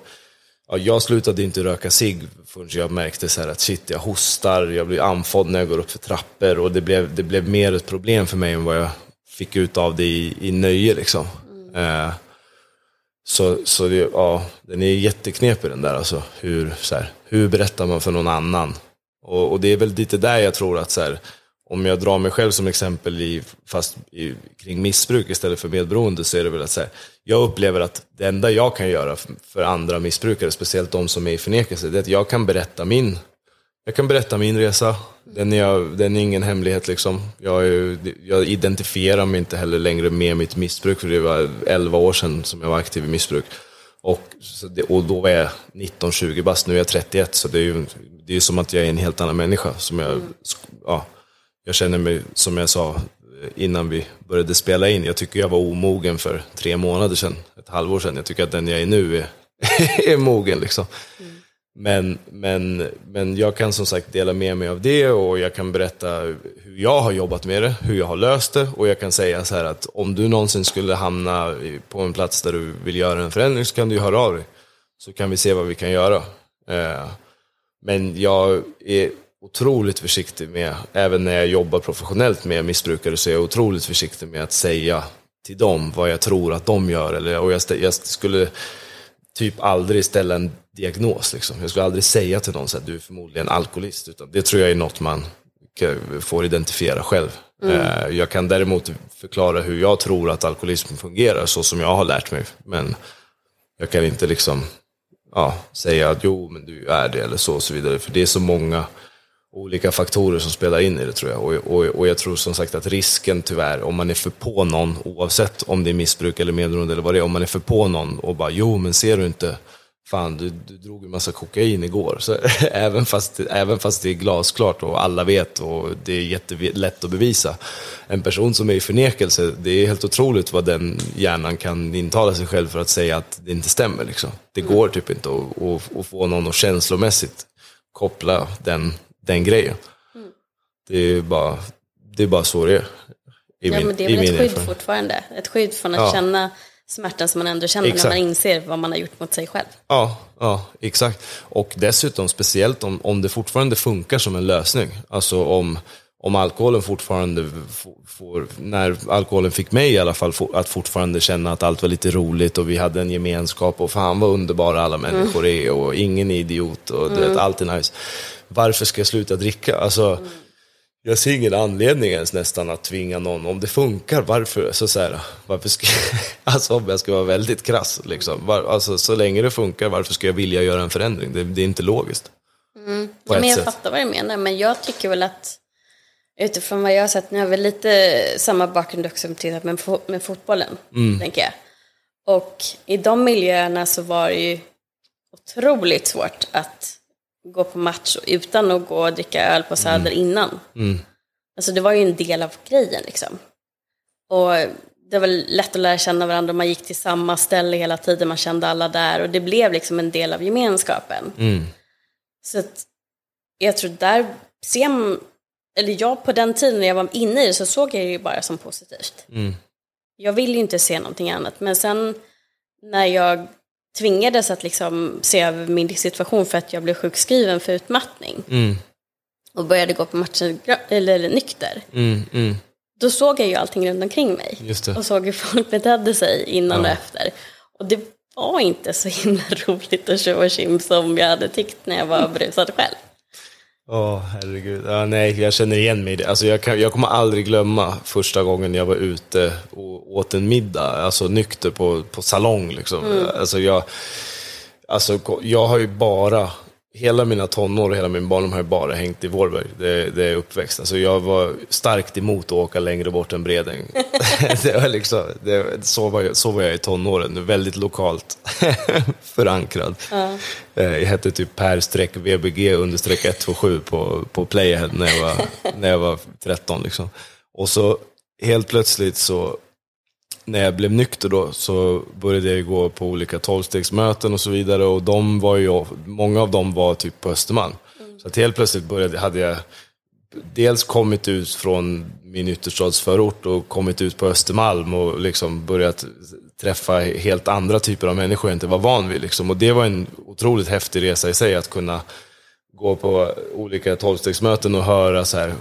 ja, jag slutade inte röka cigg förrän jag märkte så här att shit, jag hostar, jag blir andfådd när jag går upp för trappor och det blev, det blev mer ett problem för mig än vad jag fick ut av det i, i nöje liksom. Mm. Eh, så så det, ja, den är jätteknepig den där alltså. Hur, så här, hur berättar man för någon annan? Och, och det är väl lite där jag tror att så här, om jag drar mig själv som exempel i, fast i, kring missbruk istället för medberoende så är det väl att säga, jag upplever att det enda jag kan göra för, för andra missbrukare, speciellt de som är i förnekelse, det är att jag kan berätta min, jag kan berätta min resa. Den är, den är ingen hemlighet liksom. Jag, är, jag identifierar mig inte heller längre med mitt missbruk, för det var 11 år sedan som jag var aktiv i missbruk. Och, och då var jag 19-20 bast, nu är jag 31, så det är ju det är som att jag är en helt annan människa. Som jag, ja, jag känner mig, som jag sa eh, innan vi började spela in, jag tycker jag var omogen för tre månader sedan, ett halvår sedan. Jag tycker att den jag är nu är, <laughs> är mogen liksom. Mm. Men, men, men jag kan som sagt dela med mig av det och jag kan berätta hur jag har jobbat med det, hur jag har löst det och jag kan säga så här att om du någonsin skulle hamna på en plats där du vill göra en förändring så kan du höra av dig. Så kan vi se vad vi kan göra. Eh, men jag är otroligt försiktig med, även när jag jobbar professionellt med missbrukare, så är jag otroligt försiktig med att säga till dem vad jag tror att de gör. Eller, och jag, jag skulle, typ aldrig ställa en diagnos. Liksom. Jag skulle aldrig säga till någon att du är förmodligen alkoholist. Utan det tror jag är något man får identifiera själv. Mm. Jag kan däremot förklara hur jag tror att alkoholism fungerar, så som jag har lärt mig. Men jag kan inte liksom ja, säga att jo, men du är det eller så och så vidare. För det är så många olika faktorer som spelar in i det tror jag. Och, och, och jag tror som sagt att risken tyvärr, om man är för på någon, oavsett om det är missbruk eller medberoende eller vad det är, om man är för på någon och bara jo, men ser du inte fan du, du drog en massa kokain igår. Så, <laughs> även, fast, även fast det är glasklart och alla vet och det är jättelätt att bevisa. En person som är i förnekelse, det är helt otroligt vad den hjärnan kan intala sig själv för att säga att det inte stämmer. Liksom. Det går typ inte att, att, att, få någon att känslomässigt koppla den, den grejen. Mm. Det, är bara, det är bara så det är. I ja, min, men det är väl ett skydd fortfarande. Ett skydd från att ja. känna smärtan som man ändå känner exakt. när man inser vad man har gjort mot sig själv. Ja, ja exakt. Och dessutom speciellt om, om det fortfarande funkar som en lösning. Alltså om, om alkoholen fortfarande får, när alkoholen fick mig i alla fall att fortfarande känna att allt var lite roligt och vi hade en gemenskap och fan vad underbara alla människor mm. är och ingen är idiot och mm. vet, allt är nice. Varför ska jag sluta dricka? Alltså, mm jag ser ingen anledning ens nästan att tvinga någon, om det funkar, varför? Så, så här, varför ska, <laughs> alltså om jag ska vara väldigt krass, liksom. Alltså, så länge det funkar, varför ska jag vilja göra en förändring? Det, det är inte logiskt. Mm. men jag sätt. fattar vad du menar, men jag tycker väl att utifrån vad jag har sett, nu har vi lite samma bakgrund också med, med fotbollen, mm. tänker jag. Och i de miljöerna så var det ju otroligt svårt att gå på match utan att gå och dricka öl på Söder mm. innan. Mm. Alltså det var ju en del av grejen liksom. Och det var lätt att lära känna varandra, man gick till samma ställe hela tiden, man kände alla där och det blev liksom en del av gemenskapen. Mm. Så att jag tror där ser man, eller jag på den tiden när jag var inne i det så såg jag det ju bara som positivt. Mm. Jag vill ju inte se någonting annat, men sen när jag tvingades att liksom se över min situation för att jag blev sjukskriven för utmattning. Mm. Och började gå på matcher eller, nykter. Mm, mm. Då såg jag ju allting runt omkring mig. Och såg hur folk betedde sig innan ja. och efter. Och det var inte så himla <laughs> roligt att kim som jag hade tyckt när jag var brusad själv. Åh, oh, herregud. Ja, nej, jag känner igen mig i det. Alltså, jag, kan, jag kommer aldrig glömma första gången jag var ute och åt en middag, alltså nykter på, på salong. Liksom. Mm. Alltså, jag, alltså, jag har ju bara hela mina tonår och hela min barndom har jag bara hängt i Vårberg. Det, det är uppväxt. Alltså jag var starkt emot att åka längre bort än Bredäng. <laughs> <laughs> det var liksom, det, så, var jag, så var jag i tonåren, väldigt lokalt <laughs> förankrad. Uh. Jag hette typ per-vbg understreck 127 på, på Playhead när jag var, när jag var 13. Liksom. Och så helt plötsligt så när jag blev nykter då så började jag gå på olika tolvstegsmöten och så vidare och de var ju, många av dem var typ på Östermalm. Mm. Så att helt plötsligt började, hade jag dels kommit ut från min ytterstadsförort och kommit ut på Östermalm och liksom börjat träffa helt andra typer av människor jag inte var van vid. Liksom. Och det var en otroligt häftig resa i sig att kunna gå på olika tolvstegsmöten och höra så här,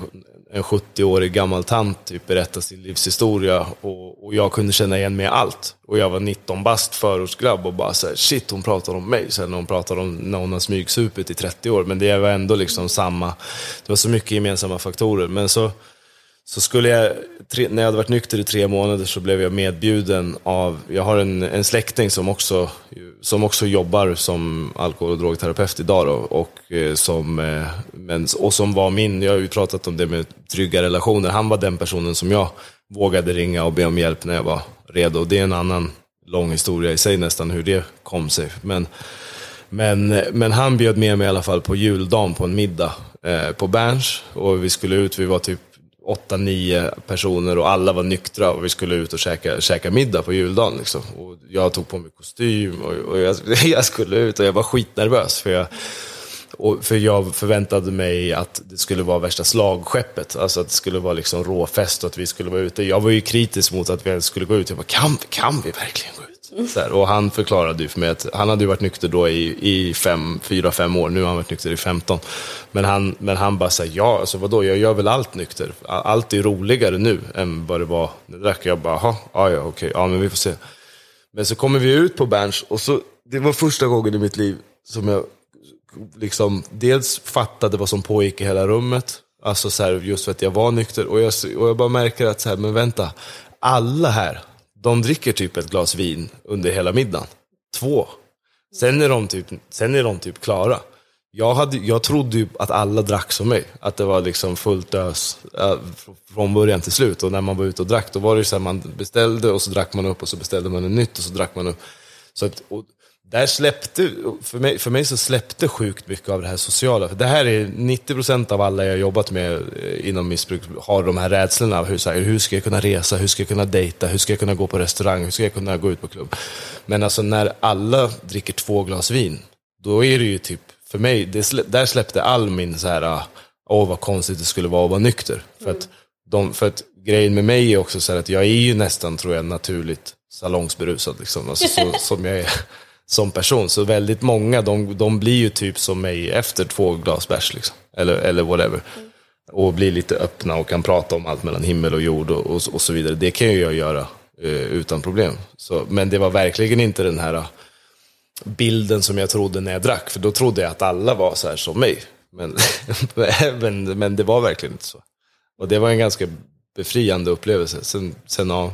en 70-årig gammal tant typ berätta sin livshistoria och, och, jag kunde känna igen mig i allt. Och jag var 19 bast förortsgrabb och bara så här, shit hon pratar om mig. Sen när hon pratar om när hon har smygsupit i 30 år. Men det var ändå liksom samma, det var så mycket gemensamma faktorer. Men så så skulle jag, tre, när jag hade varit nykter i tre månader så blev jag medbjuden av, jag har en, en släkting som också, som också jobbar som alkohol och drogterapeut idag då, och, eh, som, eh, men, och som var min, jag har ju pratat om det med trygga relationer, han var den personen som jag vågade ringa och be om hjälp när jag var redo. Det är en annan lång historia i sig nästan hur det kom sig. Men, men, men han bjöd med mig i alla fall på juldagen på en middag eh, på Berns och vi skulle ut, vi var typ åtta, nio personer och alla var nyktra och vi skulle ut och käka, käka middag på juldagen. Liksom. Och jag tog på mig kostym och, och jag, <laughs> jag, skulle ut och jag var skitnervös. För jag, och för jag förväntade mig att det skulle vara värsta slagskeppet. Alltså att det skulle vara liksom råfest och att vi skulle vara ute. Jag var ju kritisk mot att vi ens skulle gå ut. Jag bara, kan, kan vi verkligen gå ut? Här, och han förklarade ju för mig att han hade ju varit nykter då i, i fem, fyra, fem år. Nu har han varit nykter i 15. Men han, men han bara sa ja, alltså vadå, jag gör väl allt nykter. Allt är roligare nu än vad det var när jag drack. Jag bara, ja, ja, okej, ja, men vi får se. Men så kommer vi ut på Berns och så det var första gången i mitt liv som jag liksom dels fattade vad som pågick i hela rummet. Alltså så här, just för att jag var nykter. Och jag, och jag bara märker att, så här, men vänta, alla här, de dricker typ ett glas vin under hela middagen. Två. Sen är de typ, sen är de typ klara. Jag, hade, jag trodde ju att alla drack som mig. Att det var liksom fullt ös äh, från början till slut. Och när man var ute och drack, då var det så här, man beställde och så drack man upp och så beställde man en nytt och så drack man upp. Så att, och, där släppte, för mig, för mig så släppte sjukt mycket av det här sociala. För det här är 90% av alla jag jobbat med eh, inom missbruk har de här rädslorna. Hur, så här, hur ska jag kunna resa? Hur ska jag kunna dejta? Hur ska jag kunna gå på restaurang? Hur ska jag kunna gå ut på klubb? Men alltså när alla dricker två glas vin, då är det ju typ, för mig, det, där släppte all min så här, ah, åh vad konstigt det skulle vara att vara nykter. För, att de, för att grejen med mig är också så här att jag är ju nästan, tror jag, naturligt salongsberusad. Liksom. Alltså, så, som jag är som person. Så väldigt många, de, de blir ju typ som mig efter två glas bärs, liksom. eller, eller whatever. Mm. Och blir lite öppna och kan prata om allt mellan himmel och jord och, och, och så vidare. Det kan ju jag göra eh, utan problem. Så, men det var verkligen inte den här bilden som jag trodde när jag drack. För då trodde jag att alla var så här som mig. Men, <laughs> men, men det var verkligen inte så. Och det var en ganska befriande upplevelse. Sen, sen ja,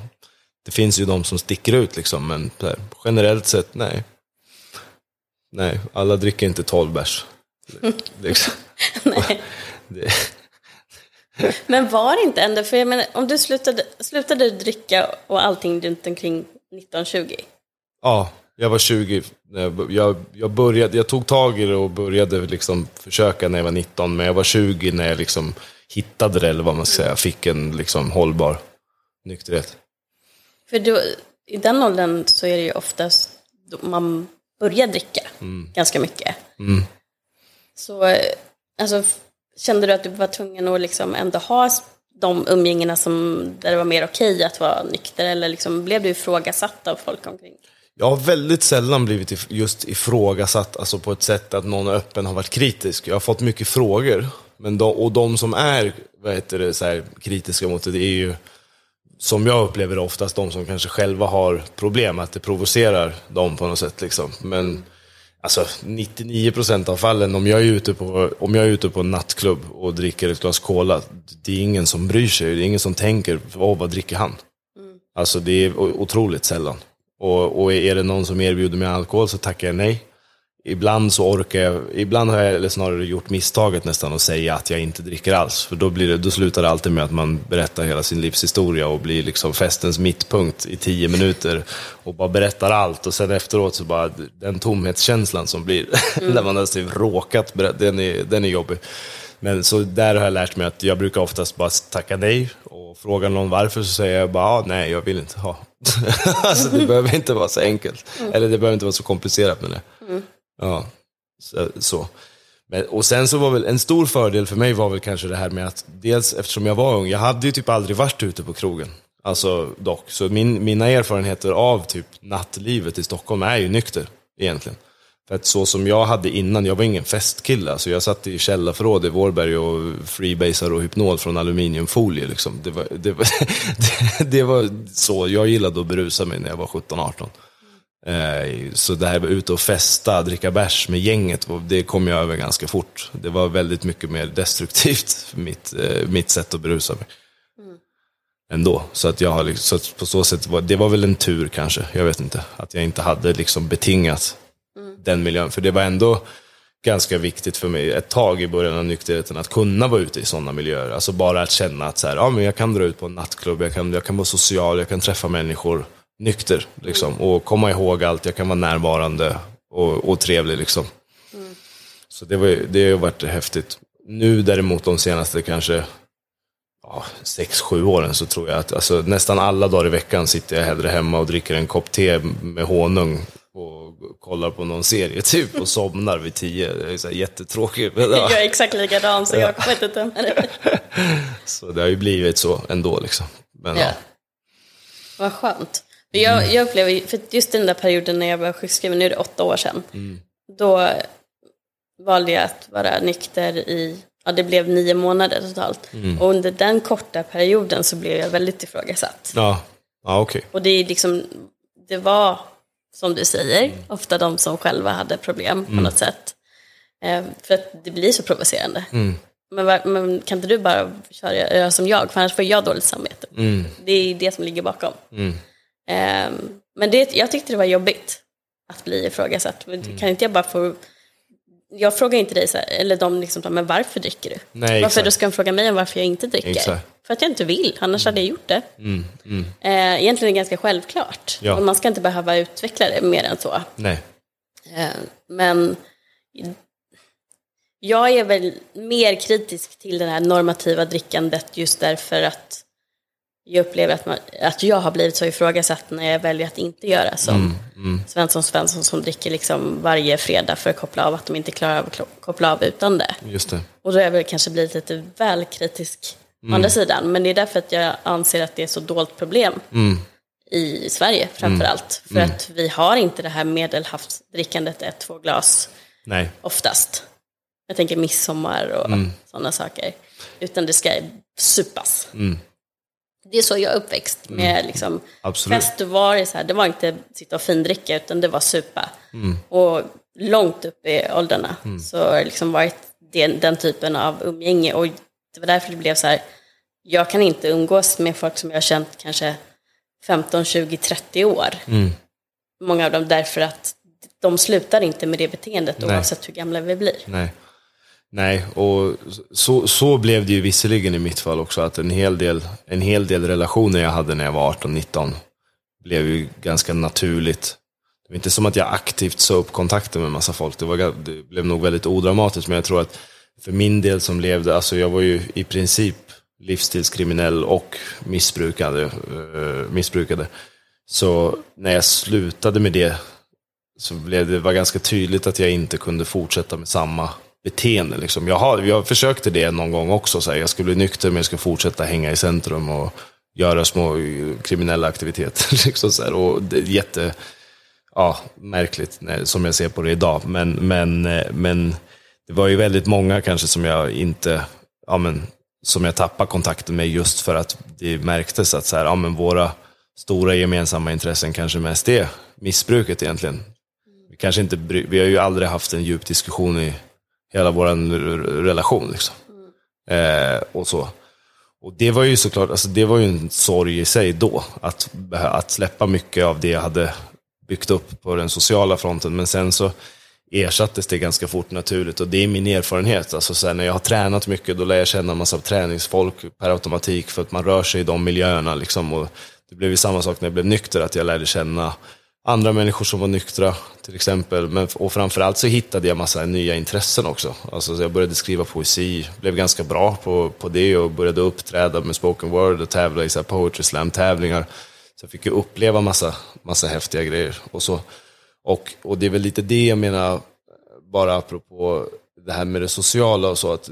det finns ju de som sticker ut liksom, men här, generellt sett, nej. Nej, alla dricker inte 12 bärs. <laughs> Liksom. nej. <laughs> Det. Men var inte ändå, för jag menar, om du slutade, slutade dricka och allting runt omkring 1920? Ja, jag var 20. Jag, jag, började, jag tog tag i det och började liksom försöka när jag var 19, men jag var 20 när jag liksom hittade det, eller vad man ska säga, fick en liksom hållbar nykterhet. För då, i den åldern så är det ju oftast man börjar dricka mm. ganska mycket. Mm. Så alltså, kände du att du var tvungen att liksom ändå ha de umgängena som, där det var mer okej att vara nykter? Eller liksom, blev du ifrågasatt av folk omkring? Jag har väldigt sällan blivit just ifrågasatt, alltså på ett sätt att någon öppen har varit kritisk. Jag har fått mycket frågor, men de, och de som är vad heter det, så här, kritiska mot det, det är ju som jag upplever det oftast de som kanske själva har problem, att det provocerar dem på något sätt. Liksom. Men alltså 99% av fallen, om jag, är ute på, om jag är ute på en nattklubb och dricker ett glas cola, det är ingen som bryr sig. Det är ingen som tänker, åh vad dricker han? Mm. Alltså det är otroligt sällan. Och, och är det någon som erbjuder mig alkohol så tackar jag nej. Ibland så orkar jag, ibland har jag eller snarare gjort misstaget nästan att säga att jag inte dricker alls. För då, blir det, då slutar det alltid med att man berättar hela sin livshistoria och blir liksom festens mittpunkt i tio minuter. Och bara berättar allt och sen efteråt så bara den tomhetskänslan som blir <laughs> mm. när man har typ råkat den är, den är jobbig. Men så där har jag lärt mig att jag brukar oftast bara tacka nej och frågar någon varför så säger jag bara ah, nej, jag vill inte ha. <laughs> alltså det behöver inte vara så enkelt. Mm. Eller det behöver inte vara så komplicerat med det. Mm. Ja, så. så. Men, och sen så var väl en stor fördel för mig var väl kanske det här med att dels eftersom jag var ung, jag hade ju typ aldrig varit ute på krogen. Alltså dock, så min, mina erfarenheter av typ nattlivet i Stockholm är ju nykter egentligen. För att så som jag hade innan, jag var ingen festkille. Alltså jag satt i källarförråd i Vårberg och freebasar och hypnol från aluminiumfolie. Liksom. Det, var, det, var, <laughs> det, det var så jag gillade att berusa mig när jag var 17-18. Eh, så det här med ute och festa, dricka bärs med gänget, det kom jag över ganska fort. Det var väldigt mycket mer destruktivt <laughs> för mitt, eh, mitt sätt att berusa mig. Mm. Ändå. Så, att jag har, liksom, så på så sätt, var, det var väl en tur kanske, jag vet inte. Att jag inte hade liksom betingat mm. den miljön. För det var ändå ganska viktigt för mig ett tag i början av nykterheten att kunna vara ute i sådana miljöer. Alltså bara att känna att så här, ja, men jag kan dra ut på en nattklubb, jag kan, jag kan vara social, jag kan träffa människor nykter. Liksom, och komma ihåg allt, jag kan vara närvarande och, och trevlig. Liksom. Mm. Så det, var, det har varit häftigt. Nu däremot de senaste kanske ja, sex, sju åren så tror jag att alltså, nästan alla dagar i veckan sitter jag hellre hemma och dricker en kopp te med honung och kollar på någon serie typ och somnar vid tio. Det är så jättetråkigt. Jag är exakt likadan så jag vet inte. <laughs> så det har ju blivit så ändå liksom. Men, ja. Ja. Vad skönt. Jag, mm. jag upplever, för just den där perioden när jag var sjukskriven, nu är det åtta år sedan, mm. då valde jag att vara nykter i, ja det blev nio månader totalt. Mm. Och under den korta perioden så blev jag väldigt ifrågasatt. Ja, ja okej. Okay. Och det är liksom, det var som du säger. Ofta de som själva hade problem på något sätt. Eh, för att det blir så provocerande. Men, var- men kan inte du bara köra, göra som jag, för annars får jag dåligt samvete. Det är det som ligger bakom. Eh, men det, jag tyckte det var jobbigt att bli ifrågasatt. Men Kan inte jag bara få... Jag frågar inte dig, så här, eller de liksom, men varför dricker du? Nej, varför då ska de fråga mig om varför jag inte dricker? Exakt. För att jag inte vill, annars hade jag gjort det. Eh, egentligen är det ganska självklart. Ja. Man ska inte behöva utveckla det mer än så. Nej. Eh, Men jag är väl mer kritisk till det här normativa drickandet just därför att jag upplever att, man, att jag har blivit så ifrågasatt när jag väljer att inte göra som Svensson Svensson som dricker liksom varje fredag för att koppla av att de inte klarar av att koppla av utan det. Just det. Och då har jag väl kanske blivit lite väl kritisk å andra sidan. Men det är därför att jag anser att det är så dolt problem i Sverige framför allt. För att vi har inte det här medelhavsdrickandet, ett, två glas Nej. oftast. Jag tänker midsommar och sådana saker. Utan det ska supas. Det är så jag är uppväxt med liksom Absolut. fest var det så här, det var inte sitta och findricka utan det var supa. Och långt upp i åldrarna så har det liksom varit den, den typen av umgänge och det var därför det blev så här, jag kan inte umgås med folk som jag har känt kanske 15, 20, 30 år. Många av dem därför att de slutar inte med det beteendet Nej. oavsett hur gamla vi blir. Nej. Nej, och så, så blev det ju visserligen i mitt fall också, att en hel, del, en hel del relationer jag hade när jag var 18-19 blev ju ganska naturligt. Det var inte som att jag aktivt sa upp kontakten med en massa folk, det, var, det blev nog väldigt odramatiskt, men jag tror att för min del som levde, alltså jag var ju i princip livsstilskriminell och missbrukade, eh, missbrukade. Så när jag slutade med det så blev det var ganska tydligt att jag inte kunde fortsätta med samma beteende. Liksom. Jag, har, jag försökte det någon gång också. Så här, jag skulle bli nykter men jag skulle fortsätta hänga i centrum och göra små eh, kriminella aktiviteter. <laughs> Liksom så här. Och det är jätte ja, märkligt som jag ser på det idag. Men, men, eh, men det var ju väldigt många kanske som jag inte, ja men, som jag tappade kontakten med just för att det märktes att så här, ja men våra stora gemensamma intressen kanske mest är missbruket egentligen. Vi, kanske inte, vi har ju aldrig haft en djup diskussion i hela vår relation. Liksom. Eh, och så. Och det var ju såklart, alltså det var ju en sorg i sig då, att, att släppa mycket av det jag hade byggt upp på den sociala fronten. Men sen så ersattes det ganska fort naturligt och det är min erfarenhet. Alltså så här, när jag har tränat mycket då lär jag känna en massa träningsfolk per automatik för att man rör sig i de miljöerna. Liksom, och det blev ju samma sak när jag blev nykter, att jag lärde känna andra människor som var nyktra till exempel. Men, och framförallt så hittade jag massa nya intressen också. Alltså, så jag började skriva poesi, blev ganska bra på, på det och började uppträda med spoken word och tävla i så här poetry slam-tävlingar. Så jag fick ju uppleva massa, massa häftiga grejer. Och, så. Och, och det är väl lite det jag menar, bara apropå det här med det sociala och så. Att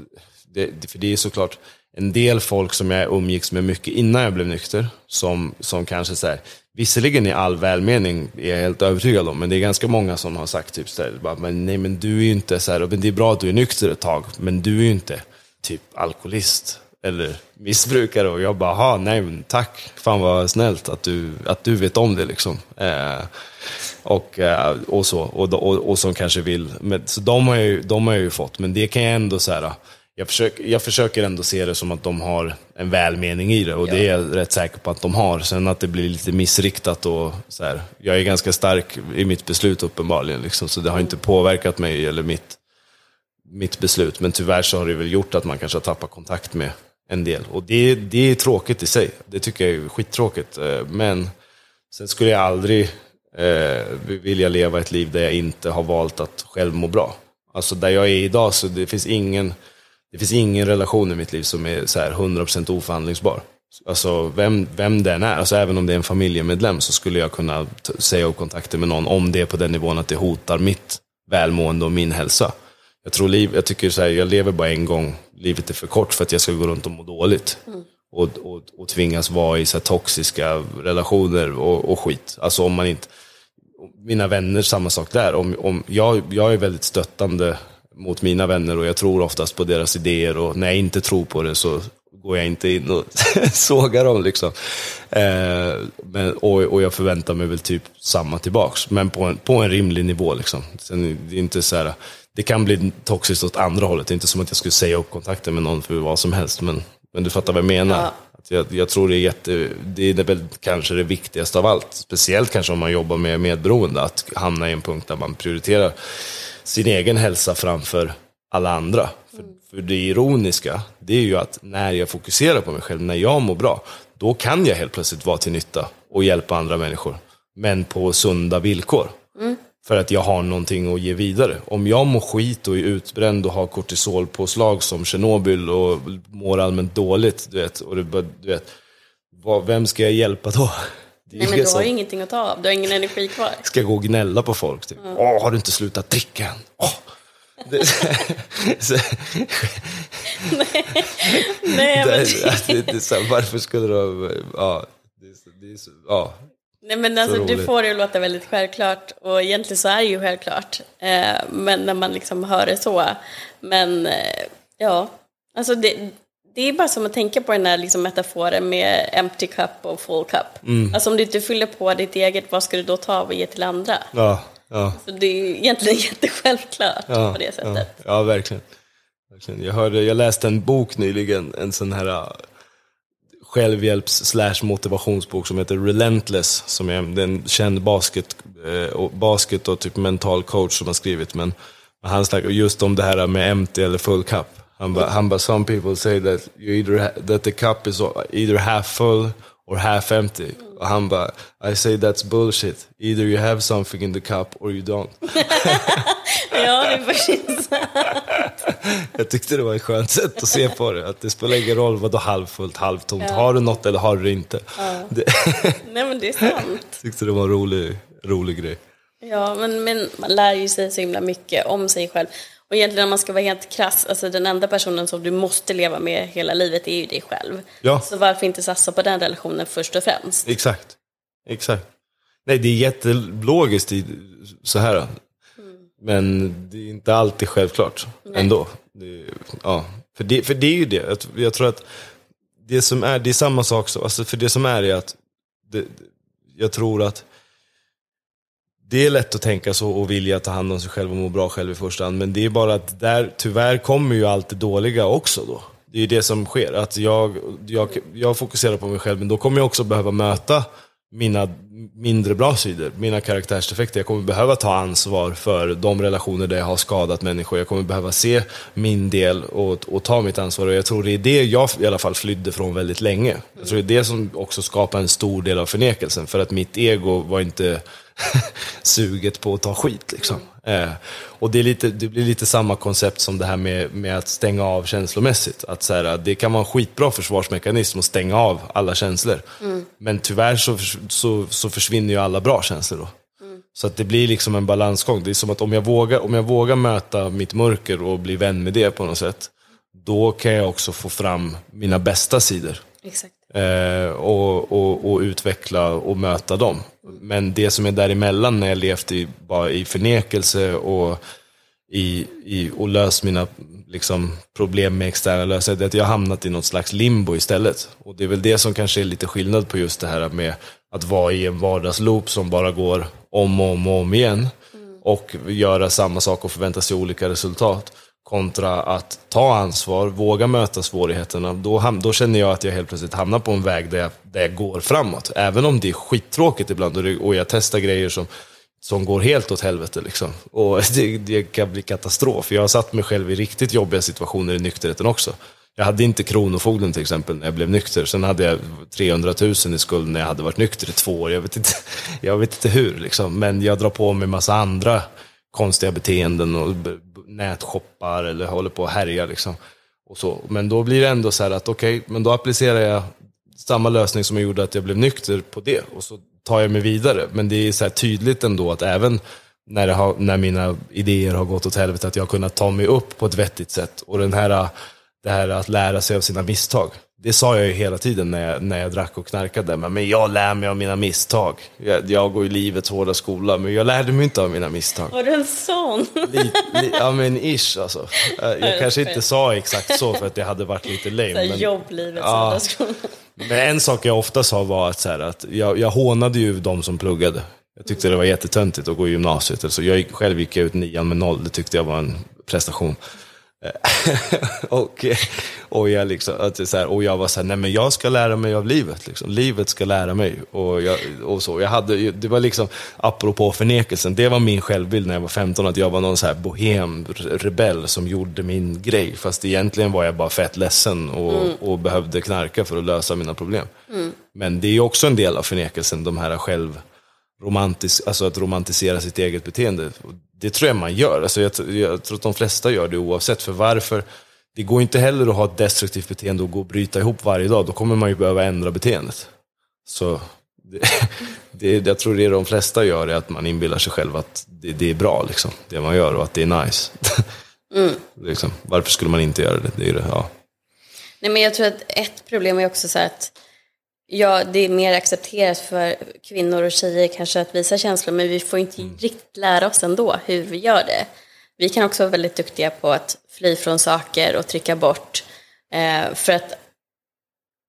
det, det- för det är såklart en del folk som jag umgicks med mycket innan jag blev nykter, som, som kanske så här, visserligen i all välmening är jag helt övertygad om, men det är ganska många som har sagt typ så här, men nej men du är ju inte så här, men det är bra att du är nykter ett tag, men du är ju inte typ alkoholist eller missbrukare och jag bara, "Ha, nej men tack, fan vad snällt att du, att du vet om det liksom. Eh, och, eh, och så, och, och, och som kanske vill, men, så de har, jag ju, de har jag ju fått, men det kan jag ändå så här, jag försöker, jag försöker ändå se det som att de har en välmening i det och det är jag rätt säker på att de har. Sen att det blir lite missriktat och så här, jag är ganska stark i mitt beslut uppenbarligen, liksom, så det har inte påverkat mig eller mitt, mitt beslut. Men tyvärr så har det väl gjort att man kanske har tappat kontakt med en del. Och det, det är tråkigt i sig. Det tycker jag är skittråkigt. Eh, men sen skulle jag aldrig eh, vilja leva ett liv där jag inte har valt att själv må bra. Alltså där jag är idag så det finns ingen, det finns ingen relation i mitt liv som är så här 100% oförhandlingsbar. Alltså vem, vem den är, alltså även om det är en familjemedlem så skulle jag kunna säga upp kontakter med någon om det är på den nivån att det hotar mitt välmående och min hälsa. Jag tror liv, jag tycker så här, jag lever bara en gång, livet är för kort för att jag ska gå runt och må dåligt. Och, och, och tvingas vara i så här toxiska relationer och, och skit. Alltså om man inte, mina vänner, samma sak där. Om, om, jag, jag är väldigt stöttande mot mina vänner och jag tror oftast på deras idéer och när jag inte tror på det så går jag inte in och <laughs> sågar dem liksom. Eh, men, och, och jag förväntar mig väl typ samma tillbaks, men på en, på en rimlig nivå liksom. Sen, det är inte så här, det kan bli toxiskt åt andra hållet, det är inte som att jag skulle säga upp kontakten med någon för vad som helst, men, men du fattar vad jag menar. Ja. Att Jag, jag tror det är, jätte, det är väl kanske det viktigaste av allt. Speciellt kanske om man jobbar med medberoende, att hamna i en punkt där man prioriterar sin egen hälsa framför alla andra. För, för det ironiska, det är ju att när jag fokuserar på mig själv, när jag mår bra, då kan jag helt plötsligt vara till nytta och hjälpa andra människor. Men på sunda villkor. För att jag har någonting att ge vidare. Om jag mår skit och är utbränd och har kortisolpåslag som Tjernobyl och mår allmänt dåligt, du vet, och det, du vet vad, vem ska jag hjälpa då? Nej, men du har ju ingenting att ta av. Du har ingen energi kvar. ska gå och gnälla på folk. Typ. Åh, har du inte slutat dricka än? Åh. Det, <laughs> så, Nej, men, det, att det, det, så varför skulle du... Ja, det, det ja. nej, men alltså, du får det att låta väldigt självklart. Och egentligen så är det ju självklart. Eh, men när man liksom hör det så. Men eh, ja, alltså det, det är bara som att tänka på den här liksom metaforen med empty cup och full cup. Mm. Alltså om du inte fyller på ditt eget, vad ska du då ta och ge till andra? Ja, ja, Så det är ju egentligen <laughs> jättesjälvklart ja, på det ja, sättet. ja, verkligen. verkligen. Jag, hörde, jag läste en bok nyligen, en sån här uh, självhjälps slash motivationsbok som heter Relentless, som är det är en känd basket, eh, och, basket och typ mental coach som har skrivit. Men han snackar just om det här med empty eller full cup. Han bara, han bara, some people say that, you either ha, that the cup is either half full or half empty. Och han bara, I say that's bullshit. Either you have something in the cup or you don't. <laughs> Ja, det är <laughs> Jag tyckte det var ett skönt sätt att se på det. Att det spelar ingen roll vad du halvfullt, halvtomt. Har du något eller har du inte? <laughs> Det, Nej, men det är sant. tyckte det var en rolig, rolig grej. Ja, men, men man lär ju sig så himla mycket om sig själv. Och egentligen om man ska vara helt krass, alltså den enda personen som du måste leva med hela livet är ju dig själv. Ja. Så varför inte satsa på den relationen först och främst? Exakt. Exakt. Nej, det är jättelogiskt i, så här. Men det är inte alltid självklart ändå. Det, ja. för, det, för det är ju det. Jag tror att det som är, det är samma sak. Så, alltså för det som är är att det, jag tror att det är lätt att tänka så och vilja ta hand om sig själv och må bra själv i första hand. Men det är bara att där, tyvärr kommer ju allt det dåliga också då. Det är ju det som sker. Att jag, jag, jag fokuserar på mig själv, men då kommer jag också behöva möta mina mindre bra sidor, mina karaktärsdefekter. Jag kommer behöva ta ansvar för de relationer där jag har skadat människor. Jag kommer behöva se min del och, och ta mitt ansvar. Och jag tror det är det jag i alla fall flydde från väldigt länge. Jag tror det är det som också skapar en stor del av förnekelsen. För att mitt ego var inte <laughs> suget på att ta skit. Liksom. Eh, och det, är lite, det blir lite samma koncept som det här med, med att stänga av känslomässigt. Att så här, det kan vara en skitbra försvarsmekanism att stänga av alla känslor. Men tyvärr så, så, så försvinner ju alla bra känslor då. Så att det blir liksom en balansgång. Det är som att om jag, vågar, om jag vågar möta mitt mörker och bli vän med det på något sätt, då kan jag också få fram mina bästa sidor. Exakt. Eh, och, och, och utveckla och möta dem. Men det som är däremellan när jag levt i, bara i förnekelse och, i, i, och löst mina liksom, problem med externa lösningar, det är att jag har hamnat i något slags limbo istället. Och det är väl det som kanske är lite skillnad på just det här med att vara i en vardagsloop som bara går om och om och om igen. Och göra samma sak och förvänta sig olika resultat. Kontra att ta ansvar, våga möta svårigheterna. Då, ham- då känner jag att jag helt plötsligt hamnar på en väg där jag, där jag går framåt. Även om det är skittråkigt ibland och, det, och jag testar grejer som, som går helt åt helvete. Liksom. Och <laughs> det, det kan bli katastrof. Jag har satt mig själv i riktigt jobbiga situationer i nykterheten också. Jag hade inte Kronofogden till exempel när jag blev nykter. Sen hade jag 300 000 i skuld när jag hade varit nykter i två år. Jag vet inte, jag vet inte hur, liksom. men jag drar på mig massa andra konstiga beteenden och nätshoppar eller håller på och härjar. Liksom. Och så. Men då blir det ändå så här att okej, men då applicerar jag samma lösning som jag gjorde att jag blev nykter på det. Och så tar jag mig vidare. Men det är så här tydligt ändå att även när, har, när mina idéer har gått åt helvete, att jag har kunnat ta mig upp på ett vettigt sätt. Och den här, det här att lära sig av sina misstag det sa jag ju hela tiden när jag, när jag drack och knarkade. Men, men jag lär mig av mina misstag. Jag, jag går i livets hårda skola, men jag lärde mig inte av mina misstag. Var du en sån? Li, li, ja men ish alltså. Jag kanske inte sa exakt så för att det hade varit lite lame. Så Men, Jobblivets Ja. hårda skola. men en sak jag ofta sa var att, så här, att jag, jag hånade ju de som pluggade. Jag tyckte det var jättetöntigt att gå i gymnasiet. Alltså jag gick, själv gick jag ut nian med noll, det tyckte jag var en prestation. <laughs> och, och, jag liksom, att så här, och jag var så här, nej men jag ska lära mig av livet. Liksom. Livet ska lära mig. Och, jag, och så. Jag hade, det var liksom, apropå förnekelsen, det var min självbild när jag var 15, att jag var någon så här bohem, rebell som gjorde min grej. Fast egentligen var jag bara fett ledsen och, och behövde knarka för att lösa mina problem. Men det är också en del av förnekelsen, de här själv romantisk, alltså att romantisera sitt eget beteende. Det tror jag man gör. Alltså jag, jag tror att de flesta gör det oavsett. För varför? Det går inte heller att ha ett destruktivt beteende och gå och bryta ihop varje dag. Då kommer man ju behöva ändra beteendet. Så det, <laughs> det, jag tror det de flesta gör är att man inbillar sig själv att det, det är bra, liksom, det man gör, och att det är nice. <laughs> liksom, varför skulle man inte göra det? det, är det ja. Nej, men jag tror att ett problem är också så här att ja, det är mer accepterat för kvinnor och tjejer kanske att visa känslor, men vi får inte riktigt lära oss ändå hur vi gör det. Vi kan också vara väldigt duktiga på att fly från saker och trycka bort. Eh, för att,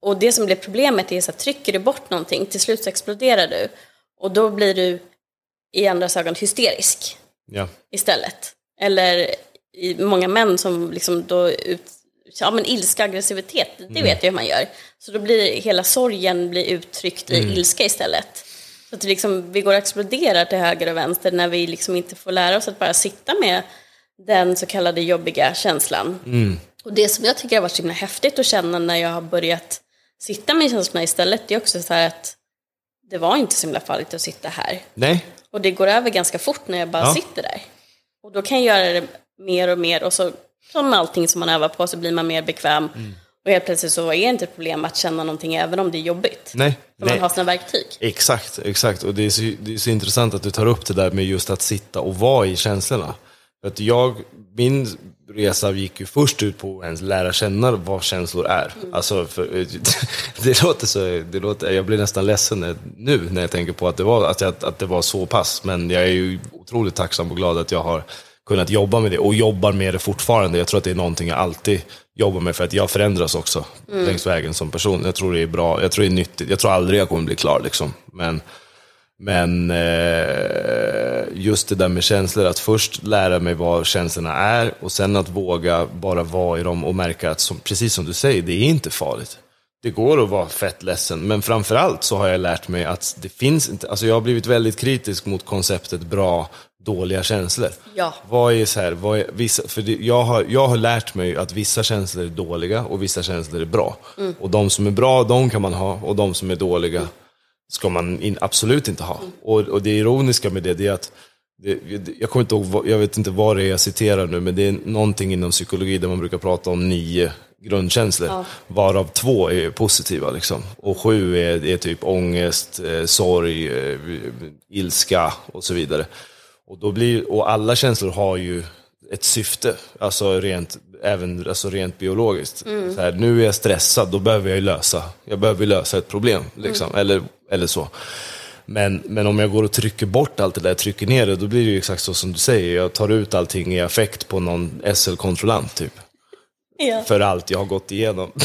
och det som blir problemet är så att trycker du bort någonting, till slut så exploderar du. Och då blir du i andras ögon hysterisk Ja. istället. Eller många män som liksom då ut, ja men ilska, aggressivitet, det vet jag hur man gör. Så då blir hela sorgen blir uttryckt i ilska istället. Så att liksom, vi går och exploderar till höger och vänster när vi liksom inte får lära oss att bara sitta med den så kallade jobbiga känslan. Och det som jag tycker har varit så himla häftigt att känna när jag har börjat sitta med känslorna istället, det är också så här att det var inte så himla farligt att sitta här. Nej, Och det går över ganska fort när jag bara Ja. sitter där. Och då kan jag göra det mer och mer och så som allting som man övar på så blir man mer bekväm. Mm. Och helt plötsligt så är det inte ett problem att känna någonting även om det är jobbigt. nej. För nej. man har sina verktyg. Exakt, exakt. Och det är, så, det är så intressant att du tar upp det där med just att sitta och vara i känslorna. För att jag, min resa gick ju först ut på att ens lära känna vad känslor är. Alltså, för, <laughs> det låter så, det låter, jag blir nästan ledsen nu när jag tänker på att det, var, att, jag, att det var så pass. Men jag är ju otroligt tacksam och glad att jag har kunnat jobba med det och jobbar med det fortfarande. Jag tror att det är någonting jag alltid jobbar med för att jag förändras också längs vägen som person. Jag tror det är bra, jag tror det är nyttigt. Jag tror aldrig jag kommer bli klar liksom. Men, men eh, just det där med känslor, att först lära mig vad känslorna är och sen att våga bara vara i dem och märka att, som, precis som du säger, det är inte farligt. Det går att vara fett ledsen, men framförallt så har jag lärt mig att det finns inte, alltså jag har blivit väldigt kritisk mot konceptet bra, dåliga känslor. Ja. Vad är så här, vad är, vissa, för det, jag, har, jag har lärt mig att vissa känslor är dåliga och vissa känslor är bra. Och de som är bra, de kan man ha och de som är dåliga ska man in, absolut inte ha. Och, och det ironiska med det, det är att det, jag, kommer inte ihåg, jag vet inte vad det är jag citerar nu, men det är någonting inom psykologi där man brukar prata om nio grundkänslor, varav två är positiva. Liksom. Och sju är, är typ ångest, eh, sorg, eh, ilska och så vidare. Och, då blir, och alla känslor har ju ett syfte, alltså rent, även alltså rent biologiskt. Så här, nu är jag stressad, då behöver jag lösa, jag behöver lösa ett problem. Liksom, eller, eller så. Men, men om jag går och trycker bort allt det där, trycker ner det, då blir det ju exakt så som du säger. Jag tar ut allting i affekt på någon SL-kontrollant typ. Ja. För allt jag har gått igenom. <laughs>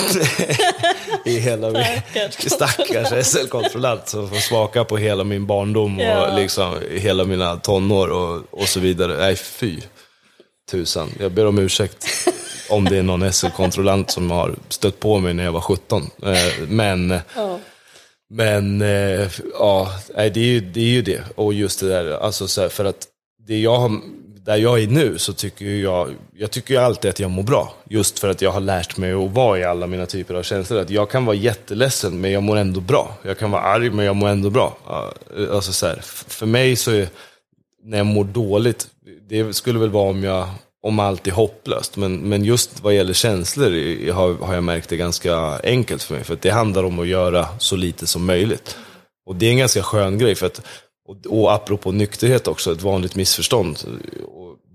I hela min, Stackars SL-kontrollant som får smaka på hela min barndom och Ja. liksom hela mina tonår och, och så vidare. Nej, fy. Tusan. Jag ber om ursäkt om det är någon SL-kontrollant som har stött på mig när jag var 17. Eh, Men, Ja. men eh, ja, det är, ju, det är ju det. Och just det där, alltså så här, för att det jag har, där jag är nu så tycker jag, jag tycker ju alltid att jag mår bra. Just för att jag har lärt mig att vara i alla mina typer av känslor. Att jag kan vara jätteledsen men jag mår ändå bra. Jag kan vara arg men jag mår ändå bra. Alltså så här, för mig så är, när jag mår dåligt, det skulle väl vara om jag om allt är hopplöst. Men, men just vad gäller känslor har, har jag märkt det ganska enkelt för mig. För att det handlar om att göra så lite som möjligt. Och det är en ganska skön grej. För att, och, och apropå nykterhet också, ett vanligt missförstånd.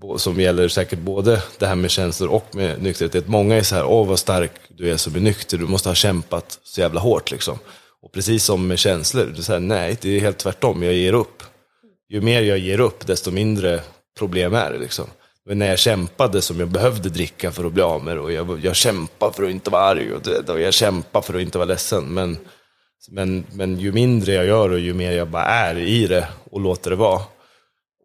Och som gäller säkert både det här med känslor och med nykterhet. Många är så här, åh vad stark du är som är nykter, du måste ha kämpat så jävla hårt liksom. Och precis som med känslor, det är här, nej det är helt tvärtom, jag ger upp. Ju mer jag ger upp, desto mindre problem är det liksom. Men när jag kämpade som jag behövde dricka för att bli av med det och jag, jag kämpade för att inte vara arg och, och jag kämpade för att inte vara ledsen. Men, men, men ju mindre jag gör och ju mer jag bara är i det och låter det vara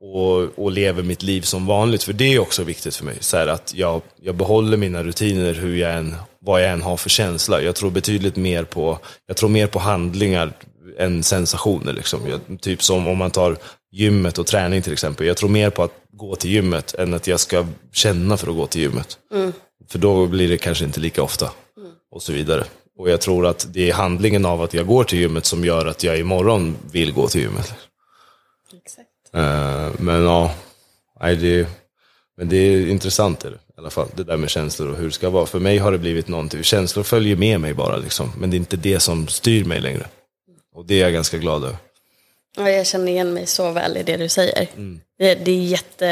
och, och lever mitt liv som vanligt. För det är också viktigt för mig. Så att jag, jag behåller mina rutiner hur jag än, vad jag än har för känsla. Jag tror betydligt mer på, jag tror mer på handlingar än sensationer. Liksom. Jag, typ som om man tar gymmet och träning till exempel. Jag tror mer på att gå till gymmet än att jag ska känna för att gå till gymmet. Mm. För då blir det kanske inte lika ofta. Mm. Och så vidare. Och jag tror att det är handlingen av att jag går till gymmet som gör att jag imorgon vill gå till gymmet. Exakt. Uh, men ja, nej, det, men det är intressant det, i alla fall. Det där med känslor och hur det ska vara. För mig har det blivit någonting, känslor följer med mig bara liksom. Men det är inte det som styr mig längre. Och det är jag ganska glad över. Ja, jag känner igen mig så väl i det du säger. Mm. Det, det, är jätte...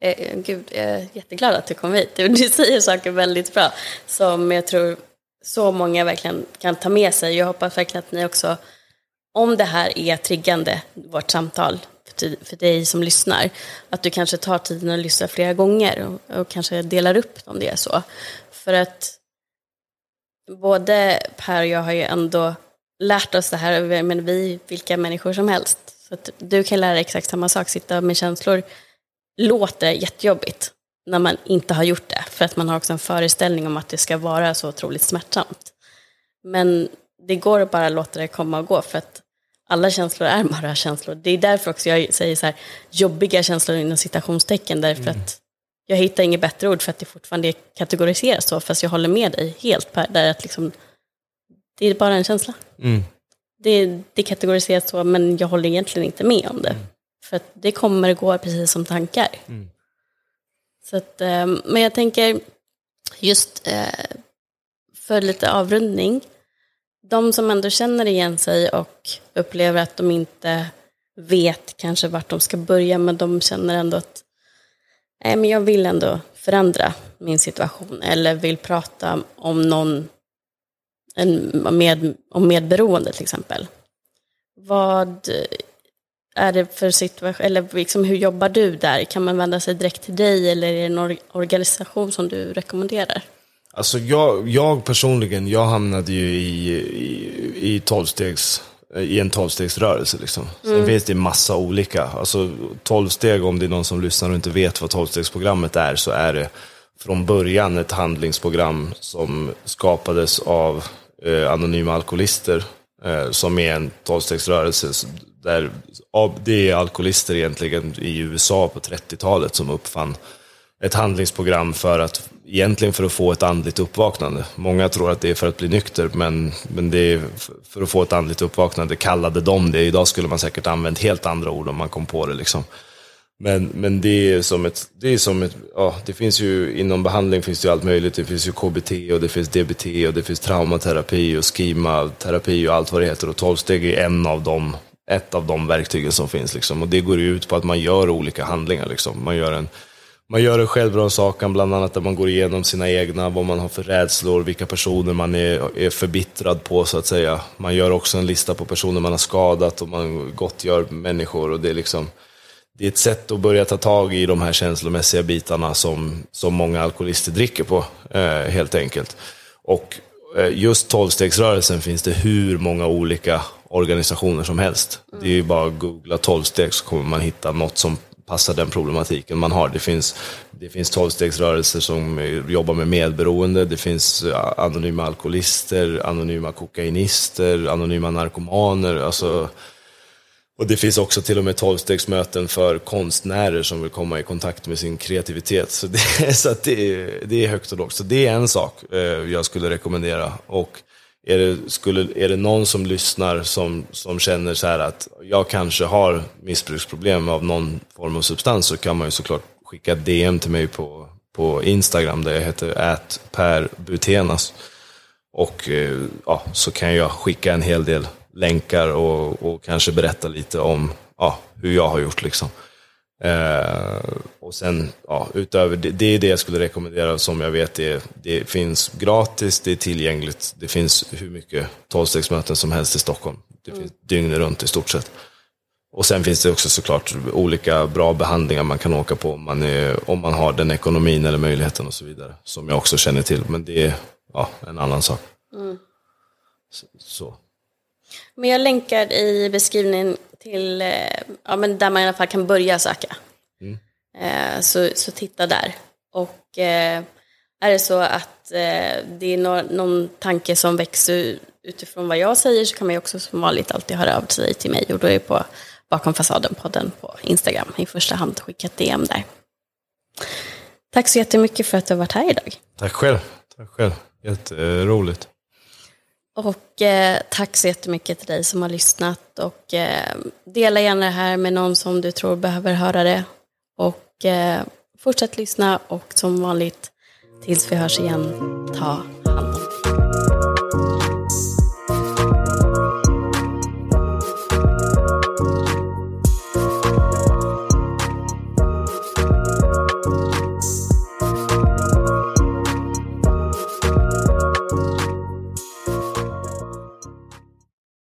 Eh, gud, jag är jätteglad att du kom hit. Du, du säger saker väldigt bra som jag tror så många verkligen kan ta med sig. Jag hoppas verkligen att ni också, om det här är triggande, vårt samtal, för dig som lyssnar, att du kanske tar tiden och lyssnar flera gånger och, och kanske delar upp om det är så. För att både Per och jag har ju ändå lärt oss det här, men vi vilka människor som helst. Så att du kan lära dig exakt samma sak, sitta med känslor låter jättejobbigt när man inte har gjort det, för att man har också en föreställning om att det ska vara så otroligt smärtsamt. Men det går att bara låta det komma och gå, för att alla känslor är bara känslor. Det är därför också jag säger så här, jobbiga känslor inom citationstecken, därför mm. att jag hittar inget bättre ord för att det fortfarande kategoriseras så, fast jag håller med dig helt Per, där att liksom, det är bara en känsla. Mm. Det, det kategoriseras så, men jag håller egentligen inte med om det. Mm. För att det kommer och går precis som tankar. Mm. Så att, ehm, men jag tänker, just eh, för lite avrundning, de som ändå känner igen sig och upplever att de inte vet kanske vart de ska börja, men de känner ändå att nej, men jag vill ändå förändra min situation eller vill prata om någon en med, om medberoende till exempel. Vad är det för situation, eller liksom hur jobbar du där? Kan man vända sig direkt till dig eller är det en organisation som du rekommenderar? Alltså jag, jag personligen, jag hamnade ju i, i, i tolvstegs i en tolvstegsrörelse. Liksom. Sen mm. finns det massa olika. Alltså, tolvsteg, om det är någon som lyssnar och inte vet vad tolvstegsprogrammet är, så är det från början ett handlingsprogram som skapades av eh, anonyma alkoholister, eh, som är en tolvstegsrörelse. Där, det är alkoholister egentligen i USA på 30-talet som uppfann ett handlingsprogram för att, egentligen för att få ett andligt uppvaknande. Många tror att det är för att bli nykter, men, men det är för att få ett andligt uppvaknande, kallade de det. Idag skulle man säkert använt helt andra ord om man kom på det. Liksom. Men, men det är som ett, det är som ett, ja, det finns ju, inom behandling finns det ju allt möjligt. Det finns ju KBT och det finns DBT och det finns traumaterapi och skimaterapi och allt vad det heter. Och tolvsteg är en av dem, ett av de verktygen som finns liksom. Och det går ut på att man gör olika handlingar liksom. Man gör en, man gör en självrannsakan, bland annat där man går igenom sina egna, vad man har för rädslor, vilka personer man är, är förbittrad på så att säga. Man gör också en lista på personer man har skadat och man gottgör människor och det är liksom det är ett sätt att börja ta tag i de här känslomässiga bitarna som, som många alkoholister dricker på, eh, helt enkelt. Och Eh, just tolvstegsrörelsen finns det hur många olika organisationer som helst. Mm. Det är ju bara att googla tolvsteg så kommer man hitta något som passar den problematiken man har. Det finns, det finns tolvstegsrörelser som eh, jobbar med medberoende, det finns eh, anonyma alkoholister, anonyma kokainister, anonyma narkomaner. Alltså, och det finns också till och med tolvstegsmöten för konstnärer som vill komma i kontakt med sin kreativitet. Så det, <laughs> så det, det är högt och lågt. Så det är en sak eh, jag skulle rekommendera. Och är det, skulle, är det någon som lyssnar som, som känner så här att jag kanske har missbruksproblem av någon form av substans så kan man ju såklart skicka DM till mig på, på Instagram där jag heter @perbutenas. Och eh, ja, så kan jag skicka en hel del länkar och, och kanske berätta lite om ja, hur jag har gjort. Liksom. Eh, och sen, ja, utöver det, det är det jag skulle rekommendera som jag vet det, det finns gratis, det är tillgängligt, det finns hur mycket tolvstegsmöten som helst i Stockholm. Det finns dygnet runt i stort sett. Och sen finns det också såklart olika bra behandlingar man kan åka på om man, är, om man har den ekonomin eller möjligheten och så vidare. Som jag också känner till, men det är ja, en annan sak. Mm. Så, så. Men jag länkar i beskrivningen till eh, ja, men där man i alla fall kan börja söka. Mm. Eh, så, så titta där. Och eh, är det så att det är någon tanke som växer utifrån vad jag säger så kan man ju också som vanligt alltid höra av sig till mig och då är det på Bakom fasaden-podden på Instagram i första hand. Skicka ett DM där. Tack så jättemycket för att du har varit här idag. Tack själv. Tack själv. Jätteroligt. Och eh, tack så jättemycket till dig som har lyssnat. Och eh, dela gärna det här med någon som du tror behöver höra det. Och eh, fortsätt lyssna och som vanligt tills vi hörs igen, ta hand om.